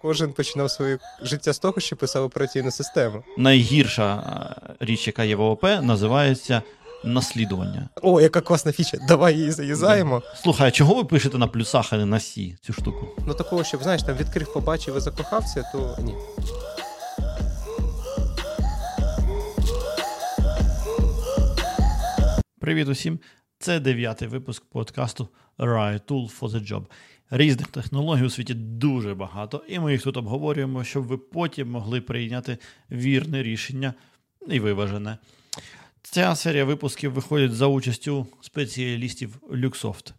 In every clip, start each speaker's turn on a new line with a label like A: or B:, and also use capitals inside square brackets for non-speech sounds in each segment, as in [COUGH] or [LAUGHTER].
A: Кожен починав своє життя з того, що писав операційну систему.
B: Найгірша е, річ, яка є в ООП, називається наслідування.
A: О, яка класна фіча. Давай її заюзаємо.
B: Слухай, а чого ви пишете на плюсах, а не на сі цю штуку?
A: Ну такого, щоб знаєш, там відкрив, побачив і закохався, то ні.
B: Привіт усім! Це дев'ятий випуск подкасту Riot Tool for the Job. Різних технологій у світі дуже багато, і ми їх тут обговорюємо, щоб ви потім могли прийняти вірне рішення і виважене. Ця серія випусків виходить за участю спеціалістів Luxoft.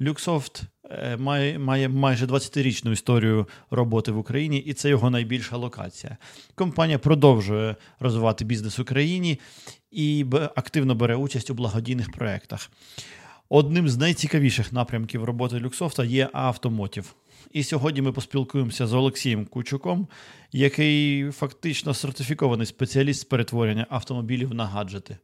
B: Luxoft е, має, має майже 20-річну історію роботи в Україні, і це його найбільша локація. Компанія продовжує розвивати бізнес в Україні і активно бере участь у благодійних проєктах. Одним з найцікавіших напрямків роботи Люксофта є автомотів. І сьогодні ми поспілкуємося з Олексієм Кучуком, який фактично сертифікований спеціаліст з перетворення автомобілів на гаджети.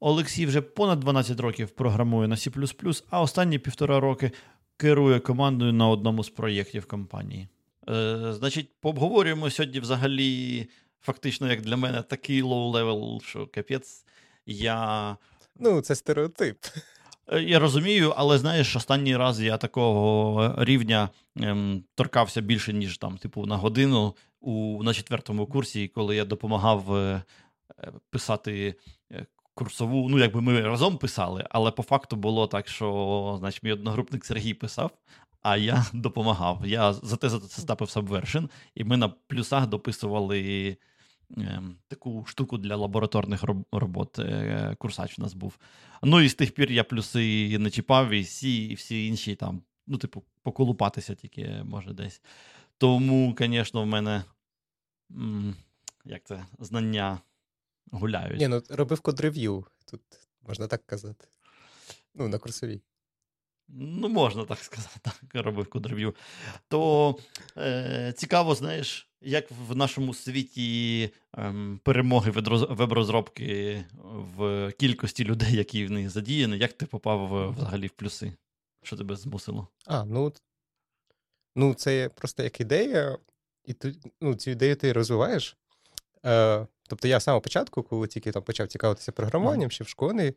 B: Олексій вже понад 12 років програмує на C, а останні півтора роки керує командою на одному з проєктів компанії. Е, значить, пообговорюємо сьогодні взагалі, фактично, як для мене, такий low-level, що капець. Я
A: Ну, це стереотип.
B: Е, Я розумію, але знаєш, останній раз я такого рівня ем, торкався більше, ніж там, типу, на годину у, на четвертому курсі, коли я допомагав е, е, писати е, курсову. Ну, якби ми разом писали, але по факту було так, що значить, мій одногрупник Сергій писав, а я [LAUGHS] допомагав. Я за те за це стапив Subversion, і ми на плюсах дописували. ем, Таку штуку для лабораторних робот. Курсач у нас був. Ну і з тих пір я плюси не чіпав, і всі, і всі інші там, ну, типу, поколупатися тільки може десь. Тому, звісно, в мене як це, знання гуляють.
A: Ні, ну робив код-рев'ю. Тут можна так казати. Ну, на курсовій.
B: Ну, можна так сказати, [LAUGHS] так, робив код-рев'ю. То е, цікаво, знаєш, як в нашому світі ем, перемоги веб-розробки в кількості людей, які в них задіяні, як ти попав взагалі в плюси? Що тебе змусило?
A: А, ну. Ну, це просто як ідея, і ти, ну, цю ідею ти розвиваєш. Е, тобто я з самого початку, коли тільки там почав цікавитися програмуванням, ще в школі.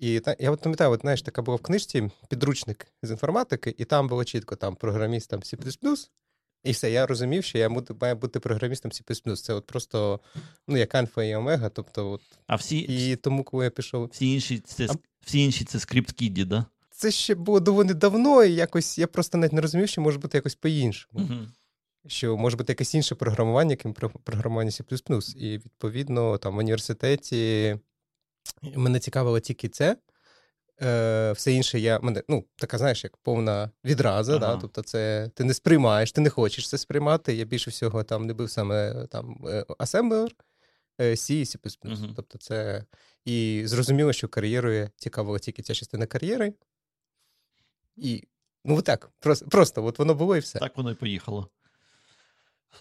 A: І та, я от пам'ятаю, от, знаєш, така була в книжці підручник з інформатики, і там було чітко там програміст там C++, і все, я розумів, що я буду, маю бути програмістом C++. Це от просто ну, як альфа і омега. Тобто, от,
B: А всі,
A: і тому, коли я пішов.
B: всі, інші, це,
A: А-
B: всі інші це скрипт кіді, да?
A: Це ще було доволі давно, і якось я просто навіть не розумів, що може бути якось по-іншому.
B: Угу.
A: що може бути якесь інше програмування, крім про- програмування C++. І відповідно там в університеті мене цікавило тільки це. Е, все інше я мене, ну, така, знаєш, як повна відраза.
B: Ага.
A: Да? Тобто, це ти не сприймаєш, ти не хочеш це сприймати. Я більше всього там не був саме там е, асемблер, е, C C++. Тобто, це і зрозуміло, що кар'єрою цікавила тільки ця частина кар'єри. І ну, отак, просто, просто от воно було і все.
B: Так воно і поїхало.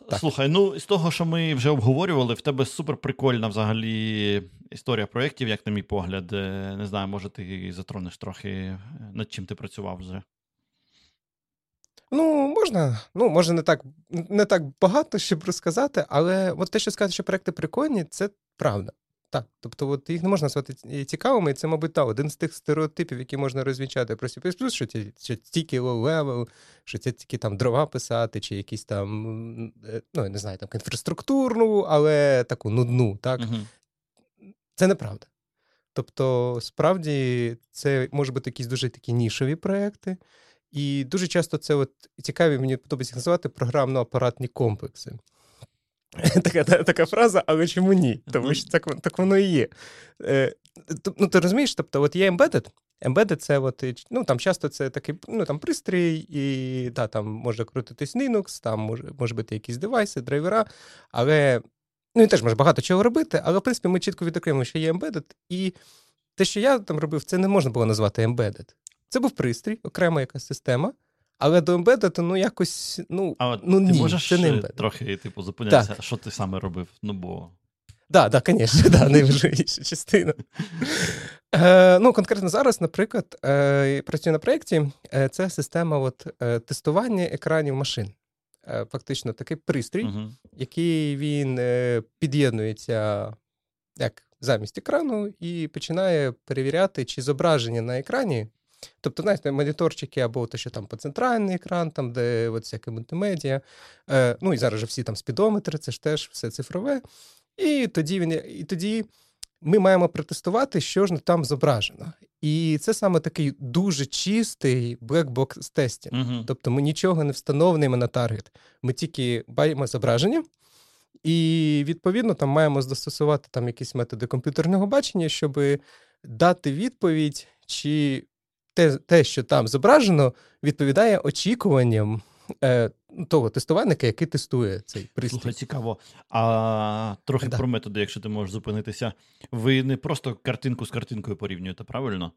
A: Так.
B: Слухай, ну з того, що ми вже обговорювали, в тебе супер прикольна взагалі історія проєктів, як на мій погляд. Е, Не знаю, може, ти затронеш трохи, е, над чим ти працював вже.
A: Ну, можна, ну, може, не так, не так багато, щоб розказати, але от те, що сказати, що проекти прикольні, це правда. Так, тобто, от їх не можна назвати цікавими, і це, мабуть, та, один з тих стереотипів, які можна розвінчати про C++, що це, що тільки low-level, що це тільки там дрова писати, чи якісь там, е, ну, я не знаю, там інфраструктурну, але таку нудну, так?
B: Угу.
A: Це неправда. Тобто, справді, це можуть бути якісь дуже такі нішові проекти. І дуже часто це от цікаві, мені подобається називати програмно-апаратні комплекси. [LAUGHS] Така, та- така фраза, але чому ні? Тому що так, так воно і є. Е, ну, ти розумієш, тобто, от є embedded. Embedded це от, ну, там часто це такий ну, там, пристрій, і да, там може крутитись Linux, там може, може бути якісь девайси, драйвера, але ну, він теж може багато чого робити, але в принципі ми чітко відокремимо, що є embedded, і те, що я там робив, це не можна було назвати embedded. Це був пристрій, окрема якась система, але до embedded, ну якось, ну,
B: А
A: ну
B: ти
A: ні,
B: можеш
A: це не
B: е, трохи, типу, зупинятися, що ти саме робив? Ну, бо.
A: Так, так, звісно, да, найважливіша частина. Е, ну, конкретно зараз, наприклад, е, працюю на проєкті. Е, це система от, е, тестування екранів машин. е, фактично такий пристрій,
B: Угу.
A: який він е, під'єднується як замість екрану і починає перевіряти, чи зображення на екрані. Тобто, знаєте, моніторчики або те, що там по центральний екран, там, де от всяке мультимедіа. Е, ну і зараз же всі там спідометри, це ж теж все цифрове. І тоді він і тоді ми маємо протестувати, що ж там зображено. І це саме такий дуже чистий блекбокс тестінг.
B: Угу.
A: Тобто ми нічого не встановлюємо на таргет. Ми тільки бачимо зображення, і відповідно там маємо застосувати там якісь методи комп'ютерного бачення, щоб дати відповідь, чи те, те що там зображено, відповідає очікуванням е, того тестувальника, який тестує цей пристрій.
B: Слухай, цікаво. А трохи
A: Да.
B: про методи, якщо ти можеш зупинитися. Ви не просто картинку з картинкою порівнюєте, правильно?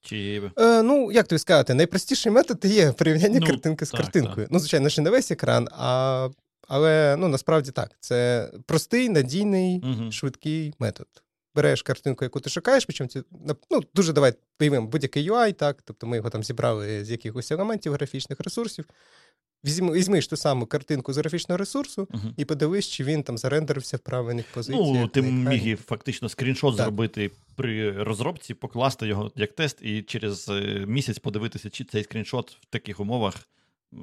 B: Чи
A: Е, ну, як тобі сказати, найпростіший метод є порівняння
B: Ну,
A: картинки з
B: так,
A: картинкою. Ну, звичайно, ще не весь екран, а, але ну, насправді так. Це простий, надійний,
B: Угу.
A: швидкий метод. Береш картинку, яку ти шукаєш, причому це ну, дуже давай уявимо будь-який UI, так, тобто ми його там зібрали з якихось елементів графічних ресурсів. Візьми, візьмиш ту саму картинку з графічного ресурсу
B: Угу.
A: і подивись, чи він там зарендерився в правильних позиціях.
B: Ну, ти міг фактично скріншот
A: Так.
B: зробити при розробці, покласти його як тест, і через е, місяць подивитися, чи цей скріншот в таких умовах. е,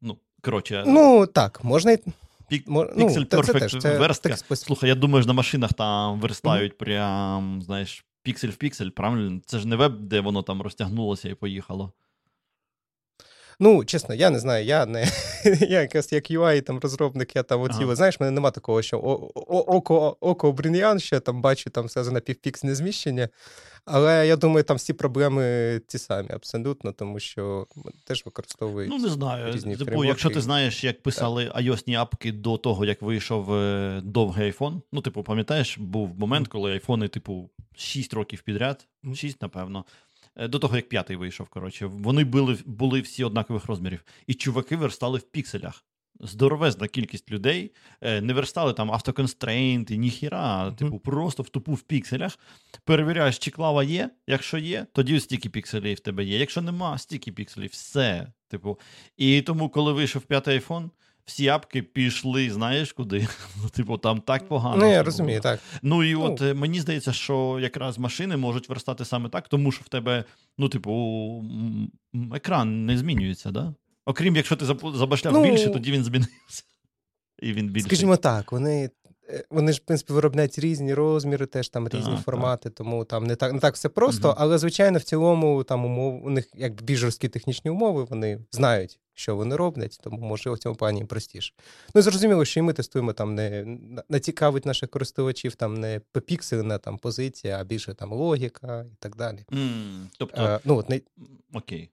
B: Ну, коротше,
A: Ну, так, можна.
B: Пік,
A: ну, це, це це
B: верстка.
A: спосіб.
B: Слухай, я думаю, ж на машинах там верстають прям, знаєш, піксель в піксель, правильно? Це ж не веб, де воно там розтягнулося і поїхало.
A: Ну, чесно, я не знаю, я не [LAUGHS] я якась як UI там розробник, я там оці,
B: Ага.
A: знаєш, мене нема такого, що о- о- око, око Брін'ян, що я там бачу там все на півпіксне зміщення. Але я думаю, там всі проблеми ті самі абсолютно, тому що теж використовують.
B: Ну, не знаю.
A: різні
B: Типу, якщо ти знаєш, як писали iOS-ні апки до того, як вийшов е, довгий iPhone, ну, типу, пам'ятаєш, був момент, коли айфони, типу, 6 років підряд,
A: Мгм.
B: 6, напевно. Е, До того, як п'ятий вийшов, коротше, вони були, були всі однакових розмірів. І чуваки верстали в пікселях. Здоровезна кількість людей е, не верстали там автоконстрейнти, ніхіра,
A: Мгм.
B: типу, просто в тупу в пікселях. Перевіряєш, чи клава є. Якщо є, тоді стільки пікселів в тебе є. Якщо нема, стільки пікселів, все. Типу. І тому, коли вийшов п'ятий айфон, всі апки пішли, знаєш куди? [LAUGHS] Ну, Типу, там так погано.
A: Ну, я розумію, так.
B: Ну і
A: Ну.
B: от е, мені здається, що якраз машини можуть верстати саме так, тому що в тебе, ну, типу, екран не змінюється, да? Окрім якщо ти забашляв
A: Ну,
B: більше, тоді він змінився. [LAUGHS] І він більший.
A: Скажімо так, вони. е, Вони ж, в принципі, виробляють різні розміри, теж там різні
B: Так,
A: формати, тому там не так не так все просто.
B: Мгм.
A: Але, звичайно, в цілому там умов у них якби більш жорсткі технічні умови, вони знають, що вони роблять, тому можливо в цьому плані простіше. Ну, зрозуміло, що і ми тестуємо там не цікавить наших користувачів там не попіксельна там позиція, а більше там логіка і так далі.
B: М, Тобто,
A: Е, ну, от,
B: м, окей.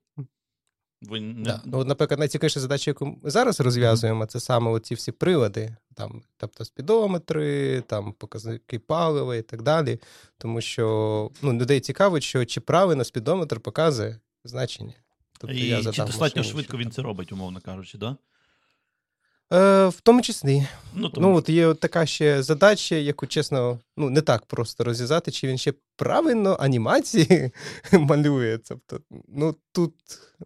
B: Ви не...
A: Да. Ну, от, наприклад, найцікавіша задача, яку ми зараз розв'язуємо, це саме оці всі прилади, там, тобто спідометри, там показники палива і так далі. Тому що ну, людей цікавить, що чи правильно спідометр показує значення. Тобто,
B: І
A: я
B: чи достатньо
A: машині,
B: швидко він це робить, умовно кажучи, да?
A: Е, в тому числі.
B: Ну, тому
A: Ну, от є така ще задача, яку, чесно, ну, не так просто розв'язати, чи він ще правильно анімації [LAUGHS] малює. Тобто, ну, тут,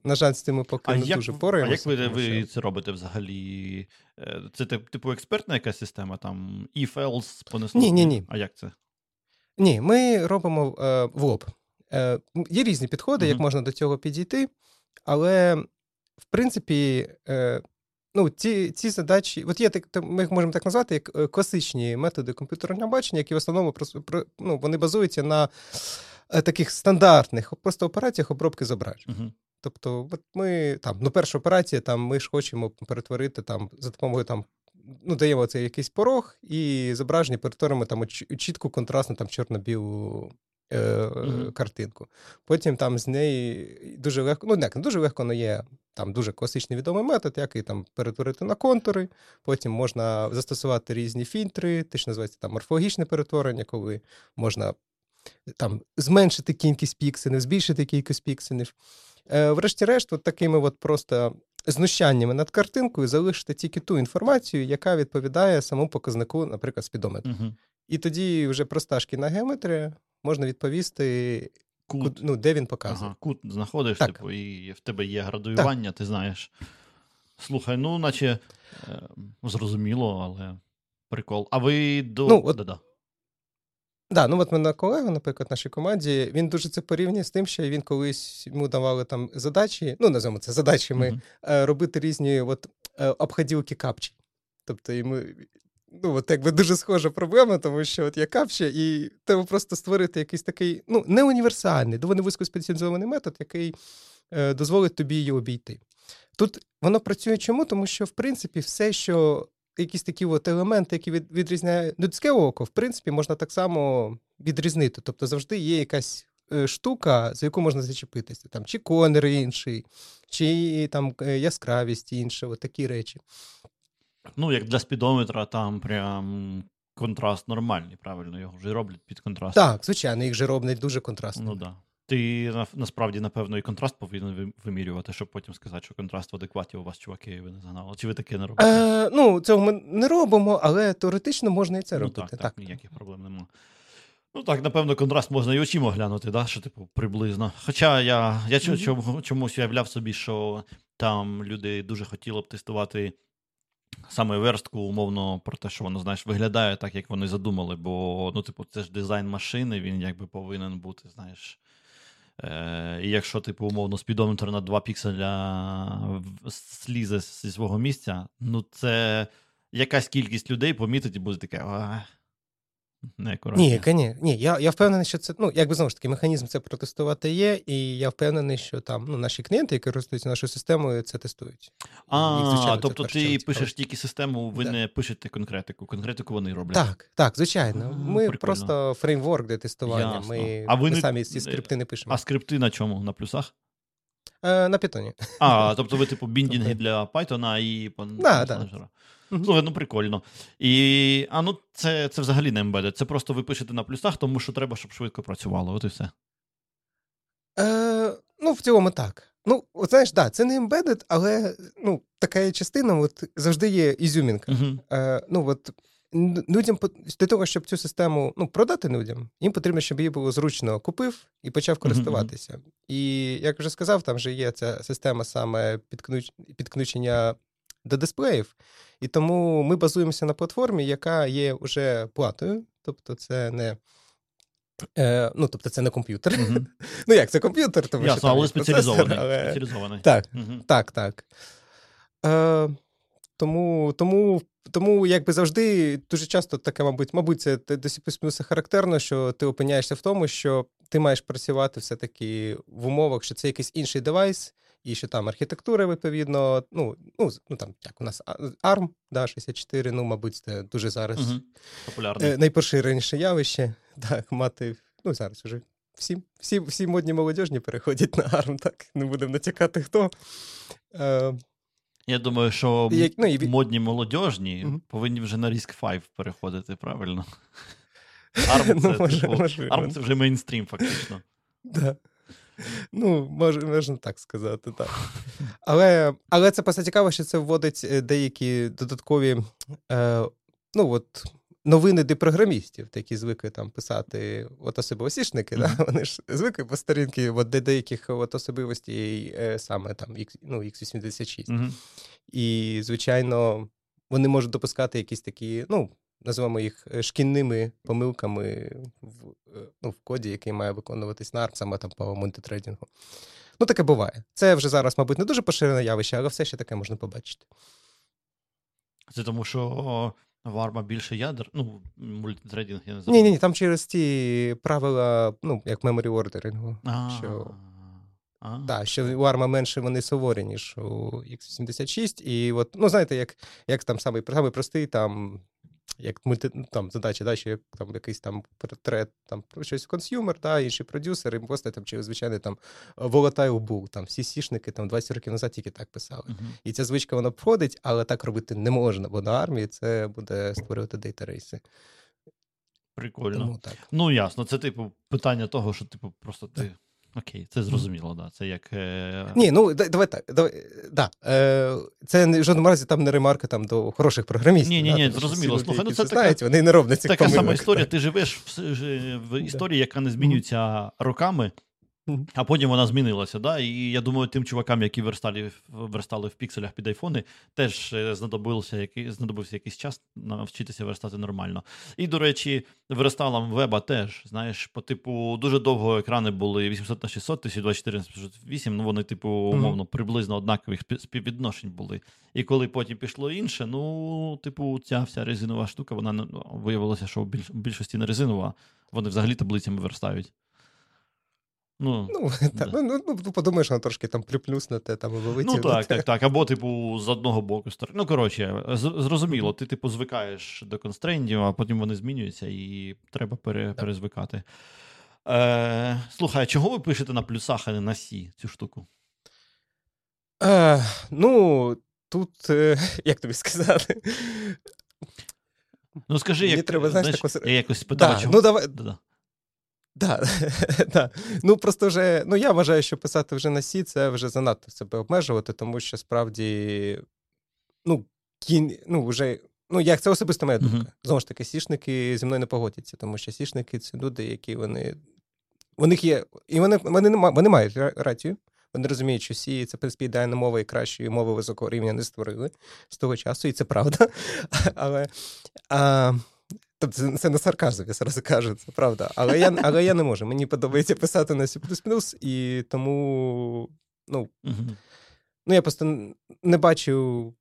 A: на жаль, з цим ми поки
B: А
A: не
B: як,
A: дуже
B: а як ви, ви це робите взагалі? Е, Це типу експертна якась система, там if else понесло?
A: Ні, ні, ні.
B: А як це?
A: Ні, ми робимо е, в лоб. Е, є різні підходи, як можна до цього підійти, але в принципі, е, ну, ці, ці задачі, от є ми їх можемо так назвати, як е, класичні методи комп'ютерного бачення, які в основному ну, вони базуються на е, таких стандартних просто операціях обробки зображень.
B: Угу.
A: Тобто, от ми там, ну, перша операція, там ми ж хочемо перетворити там за допомогою там. Ну, даємо цей якийсь порог, і зображення перетворимо там у чітку контрастну там чорно-білу е,
B: Мгм.
A: картинку. Потім там з неї дуже легко, ну не дуже легко, але є там дуже класичний відомий метод, який там перетворити на контури. Потім можна застосувати різні фільтри, те, що називається там морфологічне перетворення, коли можна там зменшити кількість пікселів, збільшити кількість пікселів. Е, врешті-решт, от такими от просто знущаннями над картинкою залишити тільки ту інформацію, яка відповідає самому показнику, наприклад, спідометру.
B: Угу.
A: І тоді вже проста шкільна геометрія можна відповісти,
B: Кут.
A: куд- ну, де він показує.
B: Ага, кут знаходиш,
A: Так.
B: типу, і в тебе є градуювання, ти знаєш. Слухай, ну, наче е, зрозуміло, але прикол. А ви до.
A: Ну, от-
B: Да-да.
A: Да, ну от мене колега, наприклад, в нашій команді, він дуже це порівнює з тим, що він колись йому давали там задачі, ну називаємо це задачами,
B: Мгм.
A: е, робити різні от, е, обходілки капчі. Тобто йому, ну, от якби дуже схожа проблема, тому що от є капча, і треба просто створити якийсь такий, ну, не універсальний, доволі вузькоспеціалізований метод, який е, дозволить тобі її обійти. Тут воно працює чому? Тому що, в принципі, все, що якісь такі от елементи, які від, відрізняють людське око, в принципі, можна так само відрізнити. Тобто завжди є якась е, штука, за яку можна зачепитися. Там, чи конер інший, чи там е, яскравість інша, такі речі.
B: Ну, як для спідометра, там прям контраст нормальний, правильно, його вже роблять під контраст.
A: Так, звичайно, їх же роблять дуже контрастно.
B: Ну да. Ти на- насправді, напевно, і контраст повинен вимірювати, щоб потім сказати, що контраст в адекваті у вас, чуваки, ви не загнали. Чи ви таке не робите?
A: Е, ну, цього ми не робимо, але теоретично можна і це
B: ну,
A: робити.
B: так, так,
A: так.
B: ніяких проблем нема. Ну так, напевно, контраст можна і очима глянути, да? що, типу, приблизно. Хоча я, я чому- чомусь уявляв собі, що там люди дуже хотіли б тестувати саме верстку, умовно, про те, що воно, знаєш, виглядає так, як вони задумали, бо, ну, типу, це ж дизайн машини, він якби повинен бути, знаєш. Е, і якщо, типу, умовно, спідометр на 2 пікселя слізе зі свого місця, ну це якась кількість людей помітить і буде таке. «А,
A: Ні, ні, ні. Я, я впевнений, що це ну якби знову ж таки механізм це протестувати є, і я впевнений, що там ну наші клієнти, які користуються нашою системою, це тестують. Їх,
B: А,
A: звичайно,
B: тобто ти
A: цікавить.
B: пишеш тільки систему, ви
A: Да.
B: не пишете конкретику. Конкретику вони роблять.
A: Так, так, звичайно. Ми
B: прикольно.
A: просто фреймворк для тестування.
B: Ясно.
A: Ми,
B: А ви
A: ми
B: не-
A: самі ці скрипти не пишемо.
B: А скрипти на чому? На плюсах?
A: Е, на питоні.
B: А, тобто ви, типу, [LAUGHS] біндінги
A: Тобто-
B: для Python і
A: Да, да.
B: Слухай, ну прикольно. І, а ну це, це взагалі не embedded. Це просто ви пишете на плюсах, тому що треба, щоб швидко працювало. От і все.
A: Е, ну, в цілому так. Ну, от знаєш, да, це не embedded, але ну, така частина, от завжди є ізюмінка.
B: Угу.
A: Е, ну, от, людям для того, щоб цю систему ну, продати людям, їм потрібно, щоб її було зручно купив і почав користуватися. І як вже сказав, там вже є ця система саме підключ... підключення до дисплеїв. І тому ми базуємося на платформі, яка є вже платою, тобто це не. Е, ну, тобто це не комп'ютер.
B: Угу. [LAUGHS]
A: Ну як, це комп'ютер, тому що
B: Ясно,
A: там
B: але спеціалізований.
A: але...
B: спеціалізований.
A: Так,
B: Угу.
A: так, так. Е, тому, тому, тому, якби завжди, дуже часто таке, мабуть, мабуть, це до C++ характерно, що ти опиняєшся в тому, що ти маєш працювати все-таки в умовах, що це якийсь інший девайс, і що там архітектура, відповідно, ну, ну, ну там, як у нас ARM, да, 64, ну, мабуть, це дуже зараз
B: Угу. Популярний.
A: е, найпоширеніше явище. [LAUGHS] Так, мати, ну, зараз вже всі, всі, всі модні молодіжні переходять на ARM, так, не будемо натякати хто. Е,
B: Я думаю, що
A: Як- ну, і
B: модні молодіжні
A: Мгм.
B: повинні вже на Risk 5 переходити, правильно? ARM [LAUGHS]
A: Ну,
B: це,
A: може-
B: типу,
A: можливо.
B: ARM це вже мейнстрім, фактично. [LAUGHS]
A: Да. Ну, мож, можна так сказати, так. Але, але це просто цікаво, що це вводить е, деякі додаткові е, ну, от, новини для програмістів, які звикли там писати от особливосішники, да? Вони ж звикли по сторінки от, де деяких от особливостей е, саме там X, ну, X86.
B: Угу.
A: І, звичайно, вони можуть допускати якісь такі, ну, називаємо їх е, шкільними помилками в, е, ну, в коді, який має виконуватись на ARM, саме там по мультитрейдингу. Ну, таке буває. Це вже зараз, мабуть, не дуже поширене явище, але все ще таке можна побачити.
B: Це тому, що в ARM більше ядер, ну, multithreading, я не знаю.
A: Ні, ні, там через ті правила, ну, як memory ordering у. Що,
B: А,
A: да, що у ARM менше вони суворі, ніж у X86. І от, ну, знаєте, як, як там самий, самий простий, там, як мульти, ну, там задача, да, що як там якийсь там портрет, там щось consumer, да, інший продюсер, і просто там через звичайний там volatile bool, там всі сішники там 20 років назад тільки так писали.
B: Мгм.
A: І ця звичка вона входить, але так робити не можна, бо на ARM і це буде створювати data race и.
B: Прикольно.
A: Тому так.
B: Ну, ясно, це, типу, питання того, що, типу, просто ти. Окей, це зрозуміло, да. Це як. Е...
A: Ні, ну да- давай так. Давай, да, е, це в жодному разі там не ремарка там, до хороших програмістів.
B: Ні, ні, ні, зрозуміло. Слухай, ну, це така-
A: знають, вони не роблять цих
B: Така сама історія.
A: так.
B: Ти живеш в, в історії, яка не змінюється роками. А потім вона змінилася. Да? І я думаю, тим чувакам, які верстали верстали в пікселях під айфони, теж е, знадобився знадобився якийсь час навчитися верстати нормально. І, до речі, версталам веба теж, знаєш, по типу, дуже довго екрани були 800 на 600, 1024 на 508, ну вони, типу, умовно, приблизно однакових співвідношень були. І коли потім пішло інше, ну, типу, ця вся резинова штука, вона ну, виявилося, що в більшості не резинова, вони взагалі таблицями верстають.
A: Ну, ну, [LAUGHS] да. ну, ну, ну подумаєш, воно трошки там приплюснете там або
B: витягнути. Ну, так, так, так. Або, типу, з одного боку. Ну, коротше, зрозуміло, ти, типу, звикаєш до констрейндів, а потім вони змінюються, і треба пере, перезвикати. Е, Слухай, а чого ви пишете на плюсах, а не на Сі цю штуку?
A: Е, Ну, тут, е, [LAUGHS] як тобі сказати.
B: Ну, скажи, як,
A: треба, знаєш,
B: знаєш, таку... я якось спитав,
A: да, чого... Ну, давай... Да. Да, [LAUGHS] да. Ну просто вже ну я вважаю, що писати вже на Сі це вже занадто себе обмежувати, тому що справді ну, кін, ну вже. Ну, як це особисто моя думка. Uh-huh. Знову ж таки, сішники зі мною не погодяться, тому що сішники це люди, які вони. У них є. І вони вони, не вони мають рацію. Вони розуміють, що Сі це в принципі ідеальна мова і кращої мови високого рівня не створили з того часу, і це правда. [LAUGHS] Але а, Тобто це не сарказм, я зараз кажу, це правда. Але я [LAUGHS] але я не можу. Мені подобається писати на C, і тому ну, ну я просто не бачу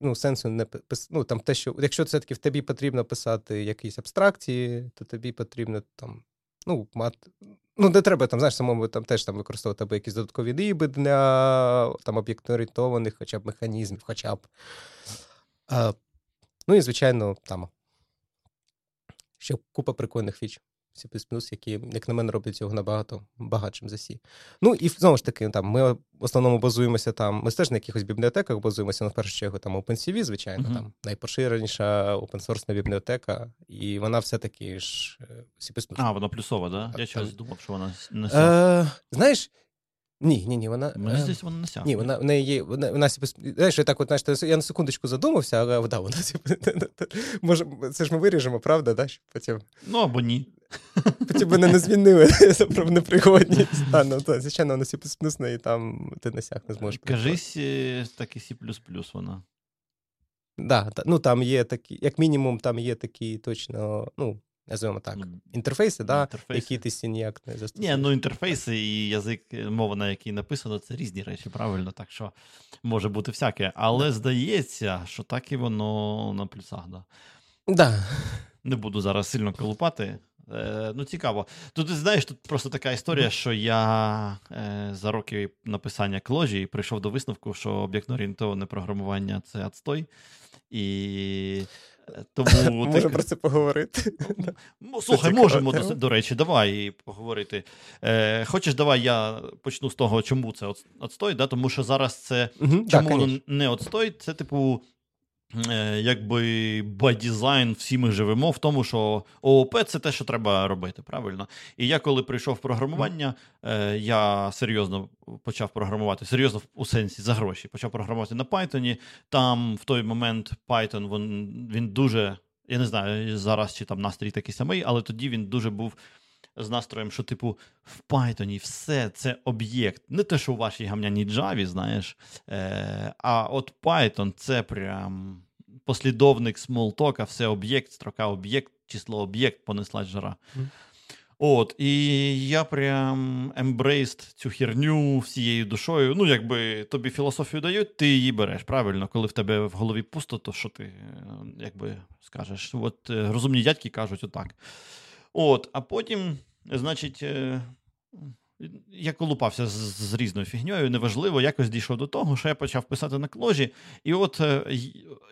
A: ну, сенсу не пис... ну, там те, що якщо все-таки в тобі потрібно писати якісь абстракції, то тобі потрібно там, ну, мати. Ну, не треба там, знаєш, самому там теж там використовувати або якісь додаткові риби для там об'єктно-орієнтованих хоча б механізмів, хоча б. А, Ну і, звичайно, там ще купа прикольних фіч. C++, які, як на мене, роблять цього набагато багатшим за C. Ну і знову ж таки, там ми в основному базуємося там. Ми теж на якихось бібліотеках базуємося на першу чергу там OpenCV, звичайно, uh-huh. там найпоширеніша опенсорсна бібліотека, і вона все-таки ж е, C++.
B: А, вона плюсова, да? Я щось думав, що вона не
A: Е, Знаєш, ні, ні, ні, вона.
B: Мені здається, вона не сяг.
A: Ні, вона в неї є. Вона, вона знаєш, я так, от, знаєш, я на секундочку задумався, але да, вона [LAUGHS] може, це ж ми виріжемо, правда, да? Потім...
B: Ну або ні. [LAUGHS]
A: Потім мене не змінили [LAUGHS] про непригодність. А, ну, то, звичайно, вона сі і там ти на сяг не зможеш.
B: Кажись, е, так і сі вона.
A: Да, ну там є такі, як мінімум, там є такі точно, ну, називаємо так. Інтерфейси, да, інтерфейси. які ти сі ніяк не застосуєш.
B: Ні, ну інтерфейси і язик, е, мова, на якій написано, це різні речі, правильно, так що може бути всяке. Але здається, що так і воно на плюсах, да.
A: Да.
B: Не буду зараз сильно колупати. Е, Ну, цікаво. Тут знаєш, тут просто така історія, що я е, за роки написання кложі прийшов до висновку, що об'єктно орієнтоване програмування це отстой. І тому [LAUGHS]
A: Може про це поговорити. [LAUGHS]
B: Слухай, можемо до, до речі, давай поговорити. Е, Хочеш, давай я почну з того, чому це отстой, да? тому що зараз це угу, чому воно не отстой, це типу якби by design, всі ми живемо в тому, що ООП це те, що треба робити, правильно? І я, коли прийшов в програмування, е, я серйозно почав програмувати, серйозно у сенсі за гроші, почав програмувати на Python. Там в той момент Python він, він дуже, я не знаю, зараз чи там настрій такий самий, але тоді він дуже був. З настроєм, що, типу, в Python все це об'єкт. Не те, що у вашій гамняній Java, знаєш. Е, А от Python це прям послідовник Smalltalk а, все об'єкт, строка об'єкт, число об'єкт, понесла жара. Mm. От, і я прям embrace д цю херню всією душою. Ну, якби тобі філософію дають, ти її береш. Правильно, коли в тебе в голові пусто, то що ти якби скажеш? От е, розумні дядьки кажуть отак. От, а потім, значить, е, я колупався з, з різною фігньою, неважливо, якось дійшов до того, що я почав писати на кложі. І от е,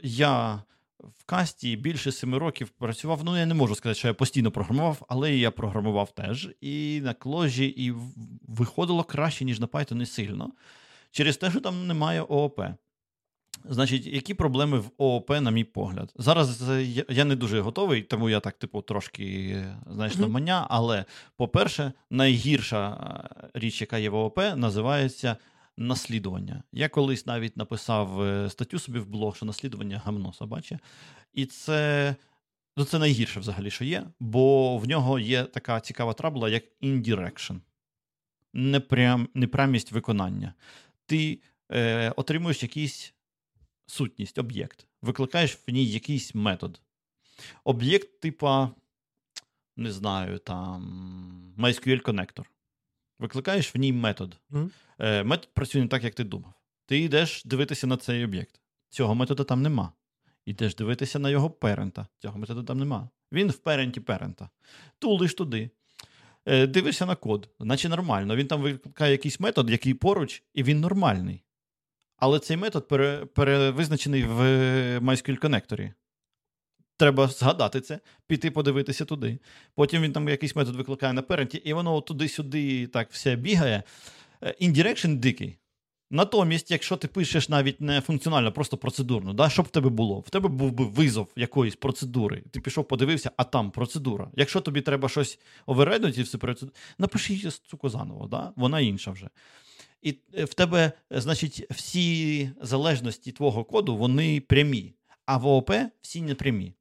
B: я в касті більше семи років працював. Ну, я не можу сказати, що я постійно програмував, але я програмував теж. І на кложі, і виходило краще, ніж на Python, не сильно. Через те, що там немає ООП. Значить, які проблеми в ООП, на мій погляд? Зараз е, я не дуже готовий, тому я так, типу, трошки знаєш, навмання. Але, по-перше, найгірша е, річ, яка є в ООП, називається наслідування. Я колись навіть написав е, статтю собі в блог, що наслідування гамно собаче. І це ну, це найгірше взагалі, що є, бо в нього є така цікава трабла, як indirection. непрям, непрямість виконання. Ти е, отримуєш якийсь сутність, об'єкт, викликаєш в ній якийсь метод. Об'єкт, типа, не знаю, там MySQL Connector. Викликаєш в ній метод. Mm. Е, Метод працює не так, як ти думав. Ти йдеш дивитися на цей об'єкт. Цього методу там нема. Йдеш дивитися на його перента. Цього методу там нема. Він в перенті перента. Тулиш туди. Е, Дивишся на код, наче нормально. Він там викликає якийсь метод, який поруч, і він нормальний. Але цей метод пере, перевизначений в MySQL connector і. Треба згадати це, піти подивитися туди. Потім він там якийсь метод викликає на parent і, і воно туди-сюди так все бігає. Indirection дикий. Натомість, якщо ти пишеш навіть не функціонально, просто процедурно, да, що б в тебе було? В тебе був би визов якоїсь процедури. Ти пішов, подивився, а там процедура. Якщо тобі треба щось процедуру, напиши її цуку заново, да? вона інша вже. І е, в тебе, значить, всі залежності твого коду, вони прямі, а в ООП всі непрямі.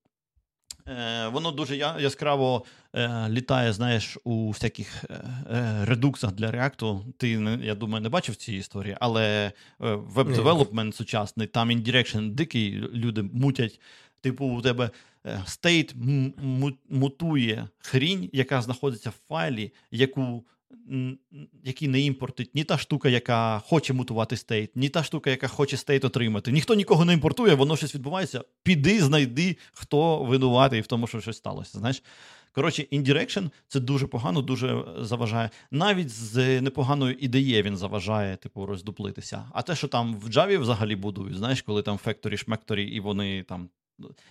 B: Е, Воно дуже яскраво е, літає, знаєш, у всяких е, е редуксах для реакту. Ти, я думаю, не бачив цієї історії, але веб-девелопмент сучасний, там indirection дикий, люди мутять. Типу, у тебе state мутує хрінь, яка знаходиться в файлі, яку який не імпортить ні та штука, яка хоче мутувати state, ні та штука, яка хоче state отримати. Ніхто нікого не імпортує, воно щось відбувається. Піди, знайди, хто винуватий в тому, що щось сталося. Знаєш? Коротше, indirection – це дуже погано, дуже заважає. Навіть з непоганою ідеєю він заважає, типу, роздуплитися. А те, що там в Java взагалі будують, знаєш, коли там factory, шмекторі, і вони там.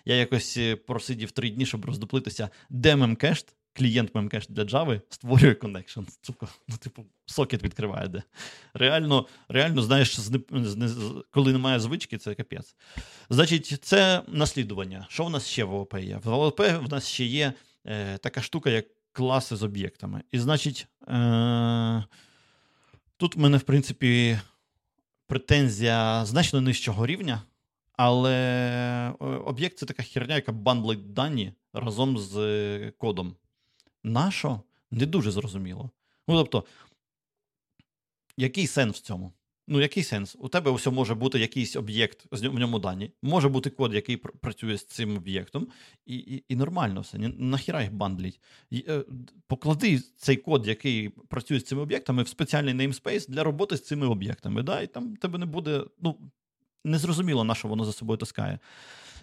B: Я якось просидів три дні, щоб роздуплитися, де мемкешт, клієнт Memcache для Java створює connection. Ну, типу, сокет відкриває де. Реально, реально, знаєш, коли немає звички, це капець. Значить, це наслідування. Що в нас ще в ООП є? В ООП в нас ще є е, така штука, як класи з об'єктами. І, значить, е, тут в мене, в принципі, претензія значно нижчого рівня. Але е, об'єкт це така херня, яка бандлить дані разом з е, кодом. Нащо? Не дуже зрозуміло. Ну, тобто, який сенс в цьому? Ну, який сенс? У тебе ось може бути якийсь об'єкт, в ньому дані, може бути код, який працює з цим об'єктом, і і, і нормально все. Нахіра їх бандлять. Е, поклади цей код, який працює з цими об'єктами, в спеціальний namespace для роботи з цими об'єктами. Да? І там тебе не буде. ну, Незрозуміло, на що воно за собою таскає.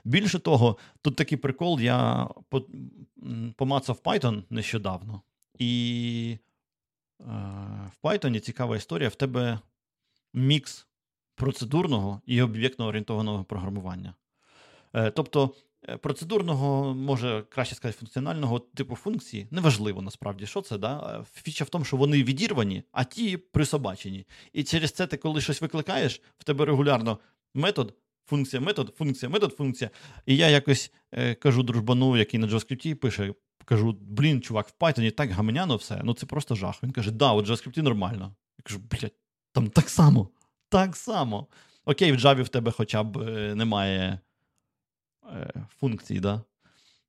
B: Більше того, тут такий прикол, я помацав Python нещодавно, і е, в Python цікава історія, в тебе мікс процедурного і об'єктно орієнтованого програмування. Е, тобто, е, процедурного, може краще сказати, функціонального типу функції, неважливо насправді, що це. да? Фіча в тому, що вони відірвані, а ті присобачені. І через це ти, коли щось викликаєш, в тебе регулярно метод функція, метод, функція, метод, функція. І я якось е, кажу дружбану, який на JavaScript пише, кажу: блін, чувак, в Python так гамняно все, ну це просто жах. Він каже, да, у JavaScript нормально. Я кажу, блядь, там так само. Так само. Окей, в Java в тебе хоча б е, немає е, функцій, да?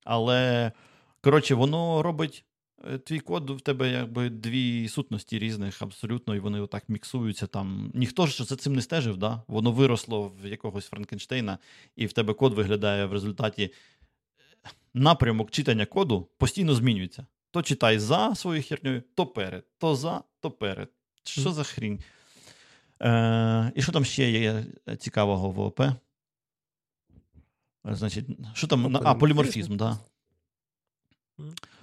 B: але, коротше, воно робить твій код в тебе якби дві сутності різних абсолютно, і вони отак міксуються там. Ніхто ж за цим не стежив, да? воно виросло в якогось Франкенштейна, і в тебе код виглядає в результаті е, напрямок читання коду постійно змінюється. То читай за своєю хернею, то перед, то за, то перед. Що за хрінь? Е, І що там ще є цікавого в ОП? Значить, що там? А, поліморфізм, так. Да.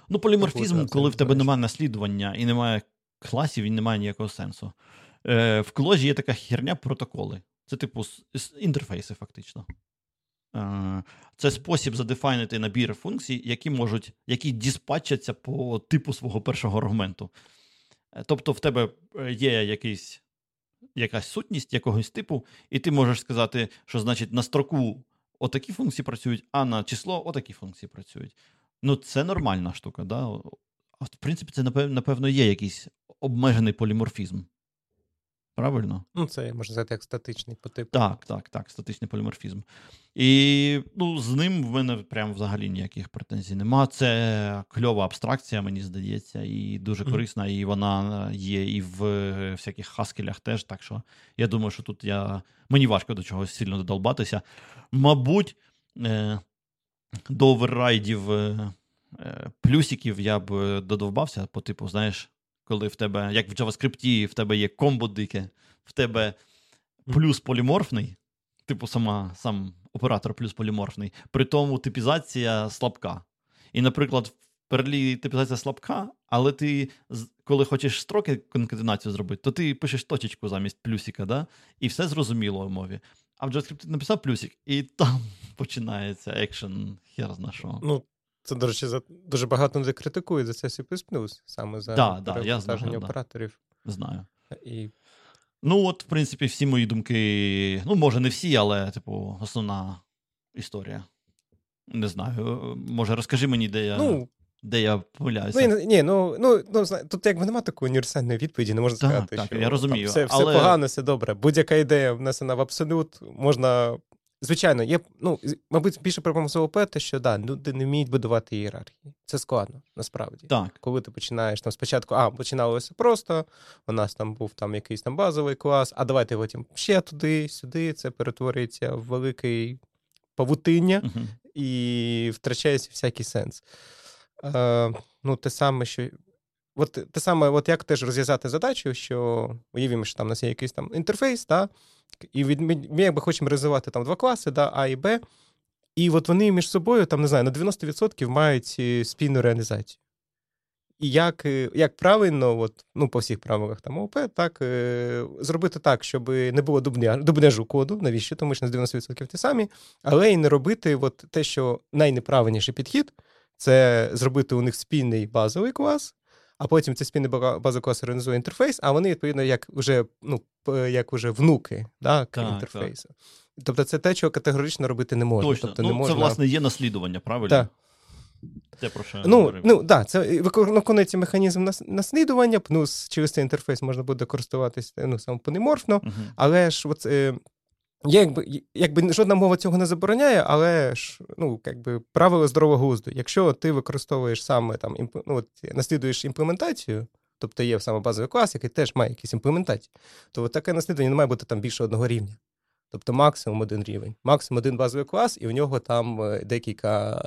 B: Ну, поліморфізм, коли в тебе немає наслідування і немає класів, він не має ніякого сенсу. Е, В кложі є така херня протоколи. Це, типу, інтерфейси, фактично. Е, Це спосіб задефайнити набір функцій, які можуть, які диспатчаться по типу свого першого аргументу. Е, тобто, в тебе е, є якийсь, якась сутність якогось типу, і ти можеш сказати, що значить на строку отакі функції працюють, а на число отакі функції працюють. Ну, це нормальна штука, да? В принципі, це, напевно, є якийсь обмежений поліморфізм. Правильно?
A: Ну, це можна сказати як статичний по типу.
B: Так, так, так, статичний поліморфізм. І ну, з ним в мене прям взагалі ніяких претензій нема. Це кльова абстракція, мені здається, і дуже корисна, і вона є і в всяких хаскелях теж. Так що я думаю, що тут я мені важко до чогось сильно додолбатися. Мабуть, е, до оверрайдів е, е, плюсиків я б додовбався, по типу, знаєш, коли в тебе, як в JavaScript, в тебе є комбо дике, в тебе плюс поліморфний, типу, сама, сам оператор плюс поліморфний, при тому типізація слабка. І, наприклад, в перлі типізація слабка, але ти, коли хочеш строки конкатенацію зробити, то ти пишеш точечку замість плюсика, да? і все зрозуміло в мові. А в JavaScript ти написав плюсик, і там [LAUGHS] починається екшен, хер зна що.
A: Ну, це, до речі, за дуже багато людей критикують за це C++, саме за
B: да, да, я знаю,
A: операторів.
B: Знаю.
A: І...
B: Ну, от, в принципі, всі мої думки. Ну, може, не всі, але, типу, основна історія. Не знаю. Може, розкажи мені, де я.
A: Ну,
B: де я помиляюся.
A: Ну, ні, ну, ну, ну, тут якби немає такої універсальної відповіді, не можна
B: так,
A: сказати,
B: так,
A: що
B: я розумію,
A: там, все все
B: але...
A: погано, все добре. Будь-яка ідея внесена в абсолют, можна. Звичайно, є, ну, мабуть, більше ООП, те, що да, люди не вміють будувати ієрархії. Це складно, насправді.
B: Так.
A: Коли ти починаєш там спочатку, а, починалося просто, у нас там був там якийсь там базовий клас, а давайте потім ще туди, сюди, це перетворюється в великий павутиння
B: uh
A: і втрачається всякий сенс. Е, Ну, те саме, що. От те саме, от як теж розв'язати задачу, що уявімо, що там у нас є якийсь там інтерфейс, да, і від, ми якби хочемо розвивати там два класи, да, А і Б, і от вони між собою, там, не знаю, на 90% мають е, спільну реалізацію. І як е, як правильно, от, ну, по всіх правилах там ОП, так, зробити так, щоб не було дубня, дубняжу коду, навіщо? Тому що на 90% ті самі, але і не робити от те, що найнеправильніший підхід це зробити у них спільний базовий клас, а потім цей спільний базовий клас організує інтерфейс, а вони, відповідно, як вже ну, як вже внуки да, так, інтерфейсу. Так. Тобто це те, чого категорично робити не можна.
B: Точно.
A: Тобто,
B: ну,
A: не можна...
B: Це, власне, є наслідування, правильно?
A: Так.
B: Те, про що
A: ну, ну, да, це виконується механізм наслідування, плюс через цей інтерфейс можна буде користуватися ну, саме поліморфно, uh-huh. але ж от, є, якби, якби жодна мова цього не забороняє, але ж ну, якби, правило здорового глузду. Якщо ти використовуєш саме там, імп, ну, от, наслідуєш імплементацію, тобто є саме базовий клас, який теж має якісь імплементації, то от таке наслідування не має бути там більше одного рівня. Тобто максимум один рівень, максимум один базовий клас, і в нього там е, декілька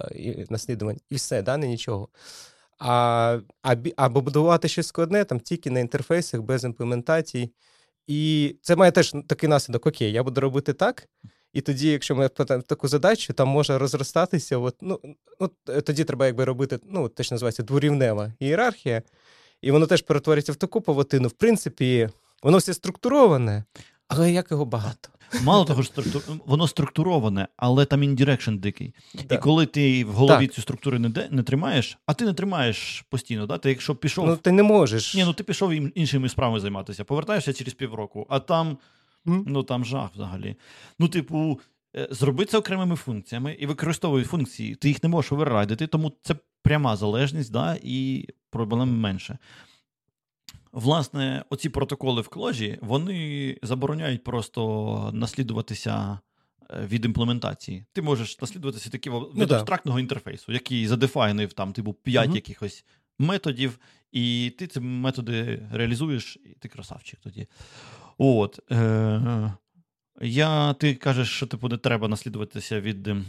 A: наслідувань. І все, да, не нічого. А, а, Або будувати щось складне там тільки на інтерфейсах без імплементацій. І це має теж такий наслідок: окей, я буду робити так. І тоді, якщо ми питаємо таку задачу, там може розростатися. От, ну, ну, Тоді треба якби робити, ну, те, що називається дворівнева ієрархія. І воно теж перетворюється в таку павутину. В принципі, воно все структуроване, але як його багато.
B: Мало того, що воно структуроване, але там indirection дикий. Да. І коли ти в голові так. цю структуру не не тримаєш, а ти не тримаєш постійно, да? ти якщо пішов.
A: Ну, ти не можеш.
B: Ні, ну ти пішов іншими справами займатися, повертаєшся через півроку, а там mm. ну там жах взагалі. Ну, типу, е, зроби це окремими функціями і використовуй функції. Ти їх не можеш override ити, тому це пряма залежність, да, і проблем менше. Власне, оці протоколи в Clojure вони забороняють просто наслідуватися е, від імплементації. Ти можеш наслідуватися такі від ну, абстрактного інтерфейсу, який за define ив там, типу, 5 угу. якихось методів, і ти ці методи реалізуєш, і ти красавчик тоді. От. Е- я, Ти кажеш, що типу, не треба наслідуватися від ем,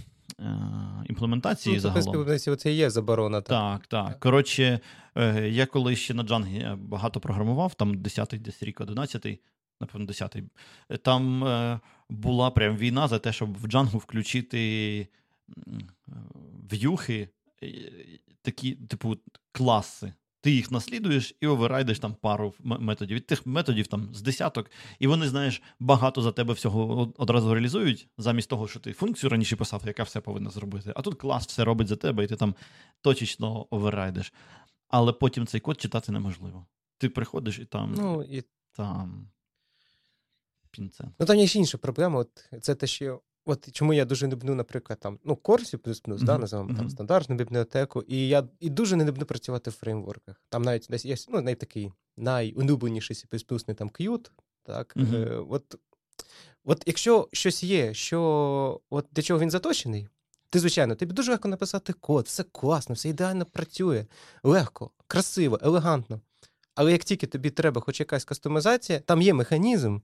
B: імплементації ну, загалом.
A: Це є заборона.
B: Так, так. так. Коротше, е, я коли ще на Джангі багато програмував, там 10-й десь рік, 11-й, напевно, 10-й, там е, була прям війна за те, щоб в Джангу включити в'юхи, такі, типу, класи. Ти їх наслідуєш і override иш там пару методів. Від тих методів там з десяток, і вони, знаєш, багато за тебе всього одразу реалізують, замість того, що ти функцію раніше писав, яка все повинна зробити. А тут клас все робить за тебе, і ти там точечно override иш. Але потім цей код читати неможливо. Ти приходиш і там.
A: Ну, і...
B: там... Піздєц.
A: Ну, там є ще інша проблема. От Це те, що От чому я дуже люблю, наприклад, там ну, Корсі плюс плюс, mm-hmm. да, називаємо mm-hmm. там стандартну бібліотеку, і я і дуже не люблю працювати в фреймворках. Там навіть десь є ну, навіть такий найулюбленіший C++, там Qt, Так? Угу. Е, от, от якщо щось є, що от для чого він заточений, ти, звичайно, тобі дуже легко написати код, все класно, все ідеально працює, легко, красиво, елегантно. Але як тільки тобі треба хоч якась кастомізація, там є механізм,